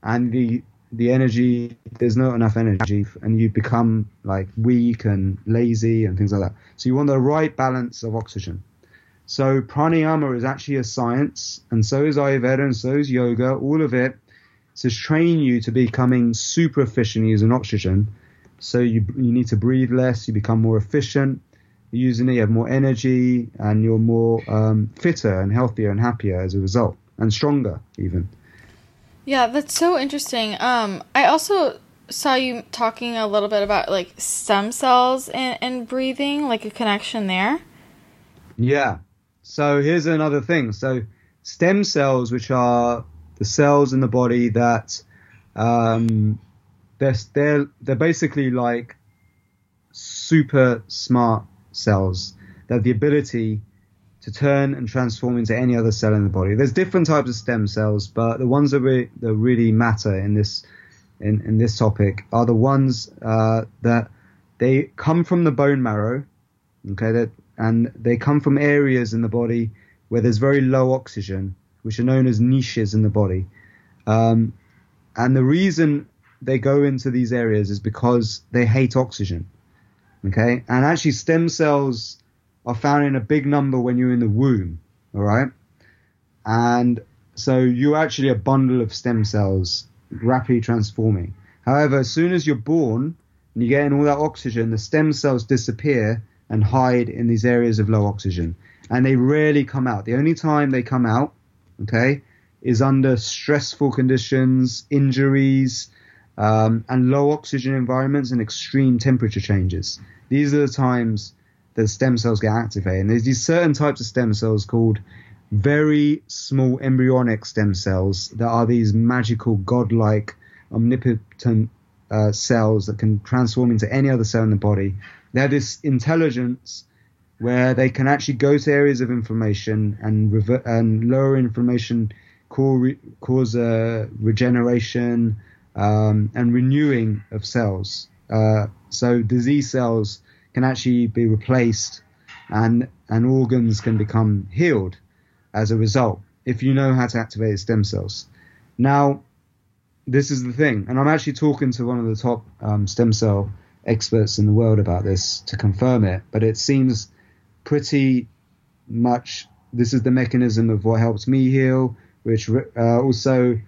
and the the energy there's not enough energy and you become like weak and lazy and things like that. So you want the right balance of oxygen. So pranayama is actually a science and so is Ayurveda and so is yoga, all of it to train you to becoming super efficient using oxygen. So you you need to breathe less, you become more efficient. Using it, you have more energy, and you're more um, fitter and healthier and happier as a result, and stronger even. Yeah, that's so interesting. Um, I also saw you talking a little bit about like stem cells and, and breathing, like a connection there. Yeah. So here's another thing. So stem cells, which are the cells in the body that um, they're they're they're basically like super smart cells. They have the ability to turn and transform into any other cell in the body. There's different types of stem cells, but the ones that, re- that really matter in this in, in this topic are the ones uh, that they come from the bone marrow. Okay, and they come from areas in the body where there's very low oxygen, which are known as niches in the body. Um, and the reason they go into these areas is because they hate oxygen. Okay, and actually, stem cells are found in a big number when you're in the womb. All right. And so you're actually a bundle of stem cells rapidly transforming. However, as soon as you're born and you get in all that oxygen, the stem cells disappear and hide in these areas of low oxygen. And they rarely come out. The only time they come out, okay, is under stressful conditions, injuries, um, and low oxygen environments and extreme temperature changes. These are the times that stem cells get activated. And there's these certain types of stem cells called very small embryonic stem cells that are these magical, godlike, omnipotent uh, cells that can transform into any other cell in the body. They have this intelligence where they can actually go to areas of inflammation and, and lower inflammation, cause, cause uh, regeneration um, and renewing of cells. Uh, so disease cells can actually be replaced and and organs can become healed as a result if you know how to activate stem cells. Now, this is the thing, and I'm actually talking to one of the top um, stem cell experts in the world about this to confirm it, but it seems pretty much this is the mechanism of what helps me heal, which uh, also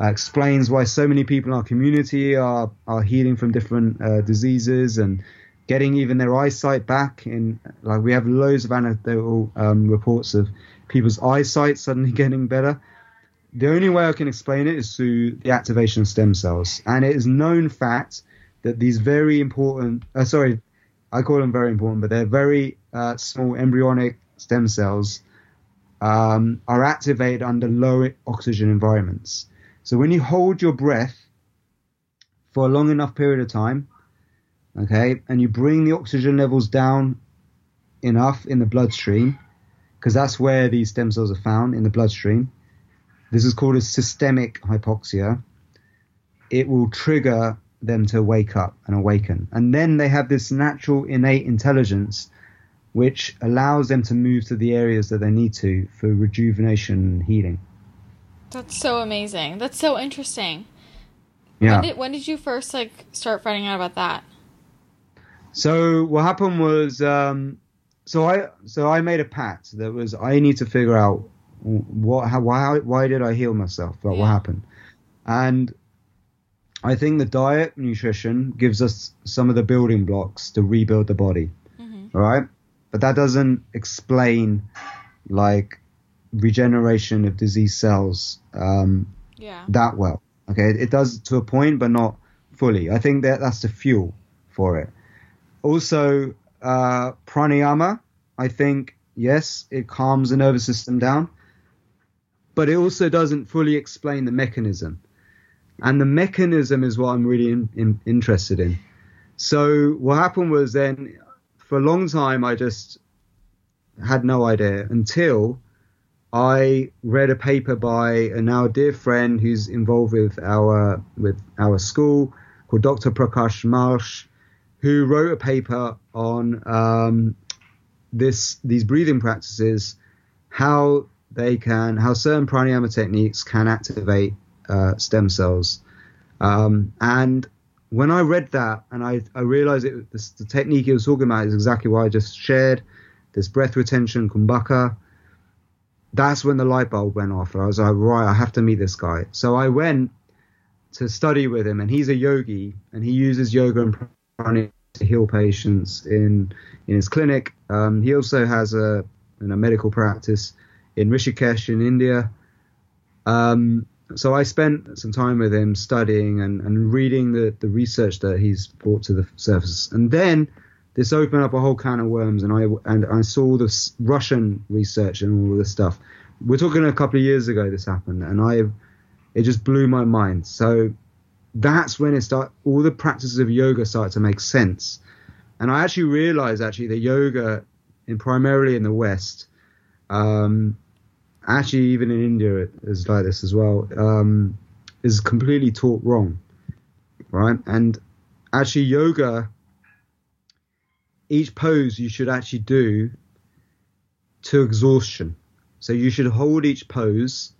uh, explains why so many people in our community are, are healing from different uh, diseases and getting even their eyesight back. In like we have loads of anecdotal um, reports of people's eyesight suddenly getting better. The only way I can explain it is through the activation of stem cells, and it is known fact that these very important, uh, sorry, I call them very important, but they're very uh, small embryonic stem cells um, are activated under low oxygen environments. So when you hold your breath for a long enough period of time, okay, and you bring the oxygen levels down enough in the bloodstream, because that's where these stem cells are found in the bloodstream. This is called a systemic hypoxia. It will trigger them to wake up and awaken. And then they have this natural innate intelligence which allows them to move to the areas that they need to for rejuvenation and healing. That's so amazing. That's so interesting. Yeah. When did, when did you first like start finding out about that? So what happened was, um, so I so I made a pact that was I need to figure out what how why why did I heal myself? Like yeah. what happened? And I think the diet, nutrition gives us some of the building blocks to rebuild the body. Mm-hmm. All right, but that doesn't explain like regeneration of disease cells um, yeah. that well. Okay, it does to a point, but not fully. I think that that's the fuel for it. Also, uh, pranayama, I think, yes, it calms the nervous system down, but it also doesn't fully explain the mechanism. And the mechanism is what I'm really in, in, interested in. So what happened was then, for a long time, I just had no idea until I read a paper by a now dear friend who's involved with our with our school called Dr. Prakash Marsh, who wrote a paper on um, this these breathing practices, how they can how certain pranayama techniques can activate uh, stem cells. Um, and when I read that and I, I realized it, the technique he was talking about is exactly what I just shared. This breath retention, kumbhaka that's when the light bulb went off. And I was like, right, I have to meet this guy. So I went to study with him, and he's a yogi, and he uses yoga and pranayama to heal patients in in his clinic. Um, he also has a, a medical practice in Rishikesh in India. Um, so I spent some time with him studying and, and reading the, the research that he's brought to the surface. And then this opened up a whole can of worms, and I and I saw this Russian research and all this stuff. We're talking a couple of years ago this happened, and I it just blew my mind. So that's when it start all the practices of yoga started to make sense, and I actually realized actually that yoga, in primarily in the West, um, actually even in India it is like this as well, um, is completely taught wrong, right? And actually yoga each pose you should actually do to exhaustion. So you should hold each pose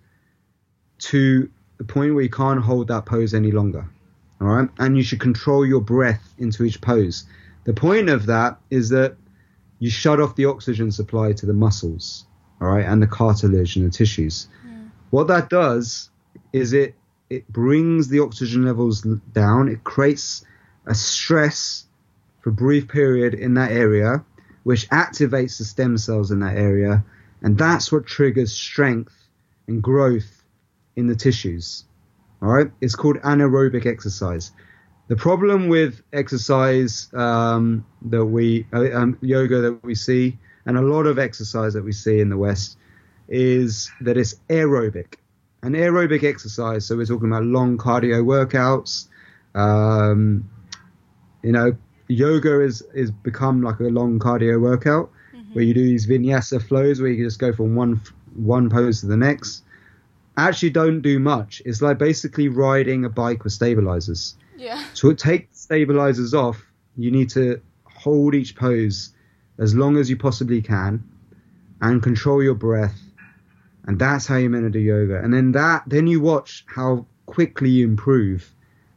to the point where you can't hold that pose any longer. All right. And you should control your breath into each pose. The point of that is that you shut off the oxygen supply to the muscles, all right, and the cartilage and the tissues. Mm. What that does is it it brings the oxygen levels down. It creates a stress for a brief period in that area, which activates the stem cells in that area, and that's what triggers strength and growth in the tissues. All right, it's called anaerobic exercise. The problem with exercise um, that we uh, um, yoga that we see, and a lot of exercise that we see in the West, is that it's aerobic. An aerobic exercise, so we're talking about long cardio workouts. Um, you know, yoga is is become like a long cardio workout mm-hmm. where you do these vinyasa flows where you just go from one one pose to the next. Actually, don't do much. It's like basically riding a bike with stabilizers. Yeah. To take stabilizers off, you need to hold each pose as long as you possibly can and control your breath. And that's how you're meant to do yoga. And then that, then you watch how quickly you improve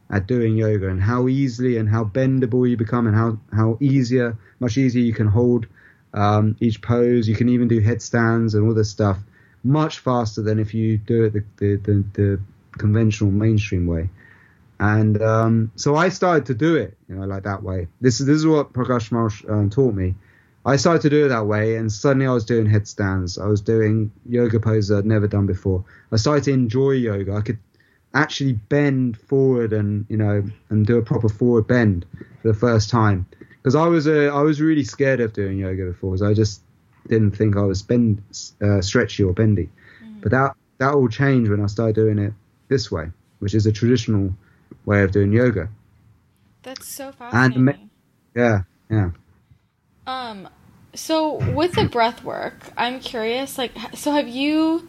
at doing yoga and how easily and how bendable you become and how, how easier, much easier you can hold um, each pose. You can even do headstands and all this stuff much faster than if you do it the, the, the, the conventional mainstream way. And um, so I started to do it, you know, like that way. This is this is what Prakash Marsh um, taught me. I started to do it that way, and suddenly I was doing headstands. I was doing yoga poses I'd never done before. I started to enjoy yoga. I could actually bend forward and you know and do a proper forward bend for the first time because I was a, I was really scared of doing yoga before because I just didn't think I was bend uh, stretchy or bendy. Mm. But that that all changed when I started doing it this way, which is a traditional way of doing yoga. That's so fascinating. And, yeah, yeah. Um, so with the breath work, I'm curious. Like, so have you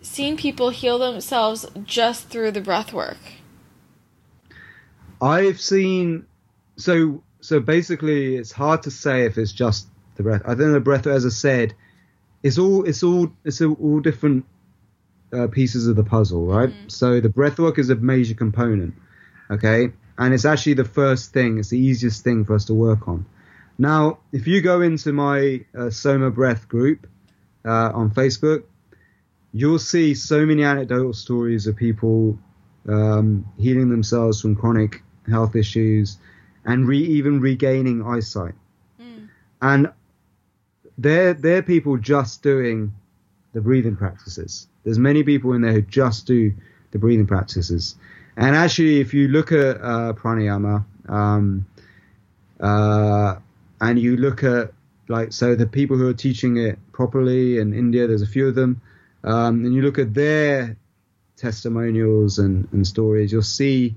seen people heal themselves just through the breath work? I've seen. So so basically, it's hard to say if it's just the breath. I think the breath, as I said, it's all it's all it's all different uh, pieces of the puzzle, right? Mm-hmm. So the breath work is a major component, okay, and it's actually the first thing. It's the easiest thing for us to work on. Now, if you go into my uh, Soma Breath group uh, on Facebook, you'll see so many anecdotal stories of people um, healing themselves from chronic health issues and re- even regaining eyesight. Mm. And they're they're people just doing the breathing practices. There's many people in there who just do the breathing practices. And actually, if you look at uh, pranayama, um, uh, and you look at like so the people who are teaching it properly in India, there's a few of them, um, and you look at their testimonials and, and stories, you'll see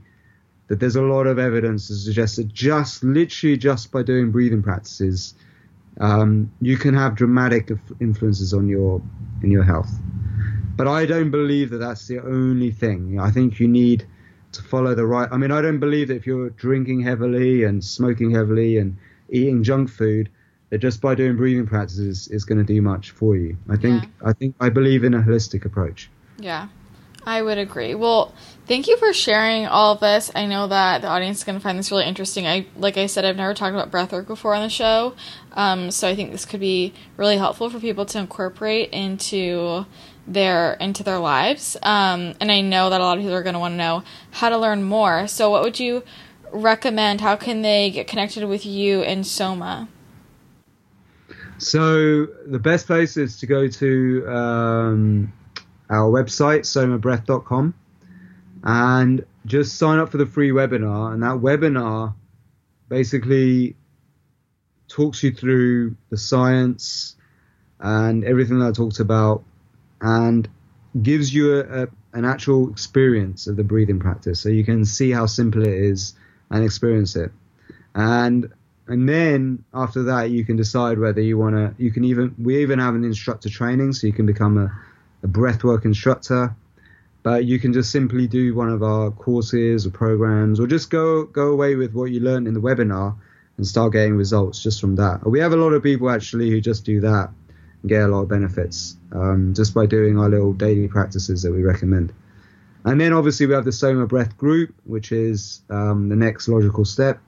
that there's a lot of evidence to suggest that just literally just by doing breathing practices, um, you can have dramatic influences on your in your health. But I don't believe that that's the only thing. I think you need to follow the right. I mean, I don't believe that if you're drinking heavily and smoking heavily and eating junk food, that just by doing breathing practices is going to do much for you. I think yeah. I think I believe in a holistic approach. Yeah. I would agree. Well, thank you for sharing all of this. I know that the audience is going to find this really interesting. I, like I said, I've never talked about breathwork before on the show, um, so I think this could be really helpful for people to incorporate into their into their lives. Um, and I know that a lot of people are going to want to know how to learn more. So, what would you recommend? How can they get connected with you and Soma? So, the best place is to go to. Um, our website, somabreath.com, and just sign up for the free webinar. And that webinar basically talks you through the science and everything that I talked about and gives you a, a, an actual experience of the breathing practice so you can see how simple it is and experience it. And and then after that you can decide whether you want to you can even we even have an instructor training so you can become a a breathwork instructor, but you can just simply do one of our courses or programs, or just go go away with what you learned in the webinar and start getting results just from that. We have a lot of people actually who just do that and get a lot of benefits um, just by doing our little daily practices that we recommend. And then obviously we have the Soma Breath group, which is um, the next logical step.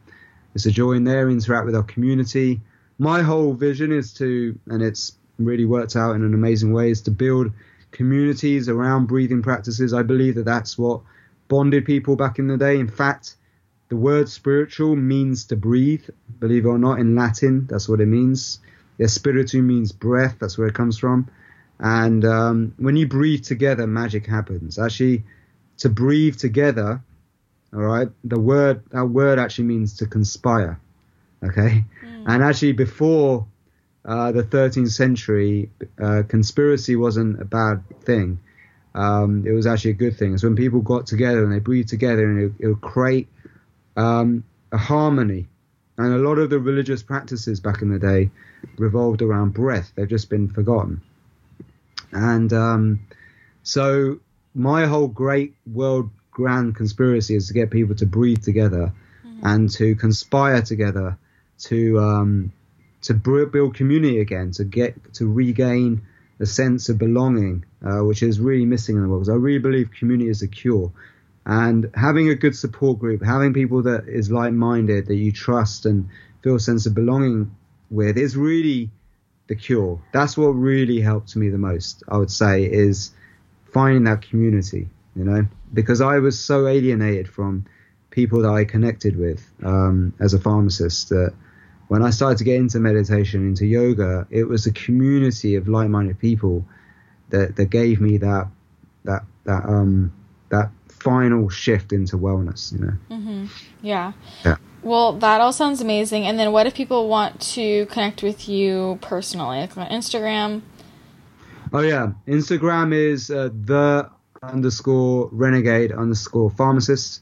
Is to join there, interact with our community, my whole vision is to, and it's really worked out in an amazing way, is to build communities around breathing practices. I believe that that's what bonded people back in the day. In fact, the word spiritual means to breathe, believe it or not, in Latin. That's what it means. Yeah, spiritu means breath. That's where it comes from. And um, when you breathe together, magic happens. Actually, to breathe together, all right, the word, that word actually means to conspire. Okay. Mm. And actually, before uh, the 13th century, uh, conspiracy wasn't a bad thing. Um, it was actually a good thing. So when people got together and they breathed together, and it, it would create um, a harmony. And a lot of the religious practices back in the day revolved around breath. They've just been forgotten. And um, so my whole great world grand conspiracy is to get people to breathe together mm-hmm. and to conspire together to um, to build community again, to get to regain the sense of belonging, uh, which is really missing in the world. Because I really believe community is a cure, and having a good support group, having people that is like-minded, that you trust and feel a sense of belonging with, is really the cure. That's what really helped me the most. I would say is finding that community. You know, because I was so alienated from people that I connected with um, as a pharmacist that when I started to get into meditation, into yoga, it was a community of like-minded people that that gave me that that that um that final shift into wellness. You know. Mm-hmm. Yeah. Yeah. Well, that all sounds amazing. And then, what if people want to connect with you personally, like on Instagram? Oh yeah, Instagram is uh, the underscore renegade underscore pharmacist,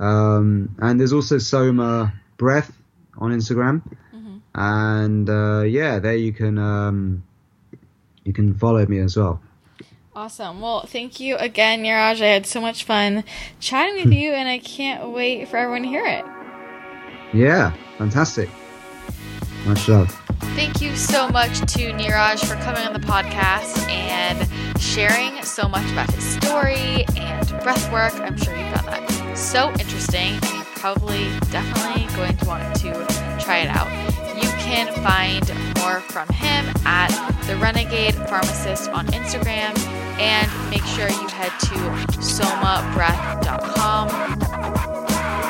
um, and there's also Soma Breath on Instagram. Mm-hmm. And uh, yeah, there you can um, you can follow me as well. Awesome. Well, thank you again, Niraj. I had so much fun chatting with you, and I can't wait for everyone to hear it. Yeah, fantastic. Much love. Thank you so much to Niraj for coming on the podcast and sharing so much about his story and breath work. I'm sure you found that so interesting And you're probably definitely going to want to try it out. You can find more from him at the Renegade Pharmacist on Instagram and make sure you head to somabreath.com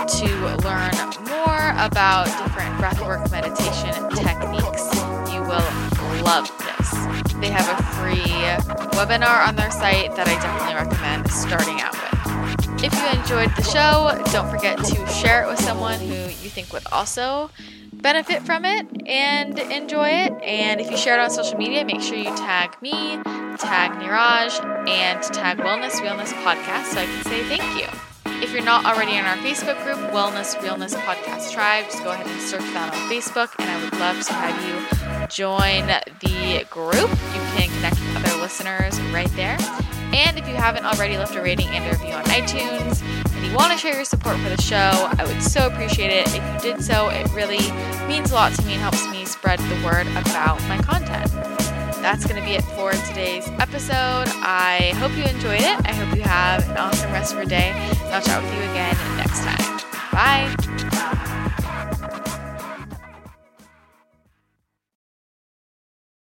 to learn more about different breathwork meditation techniques. You will love this. They have a free webinar on their site that I definitely recommend starting out with. If you enjoyed the show, don't forget to share it with someone who you think would also benefit from it and enjoy it. And if you share it on social media, make sure you tag me, tag Niraj, and tag Wellness Realness Podcast so I can say thank you. If you're not already in our Facebook group, Wellness Realness Podcast Tribe, just go ahead and search that on Facebook, and I would love to have you join the group. You can connect with other listeners right there. And if you haven't already left a rating and a review on iTunes and you want to share your support for the show, I would so appreciate it. If you did so, it really means a lot to me and helps me spread the word about my content that's going to be it for today's episode. I hope you enjoyed it. I hope you have an awesome rest of your day. And I'll chat with you again next time. Bye.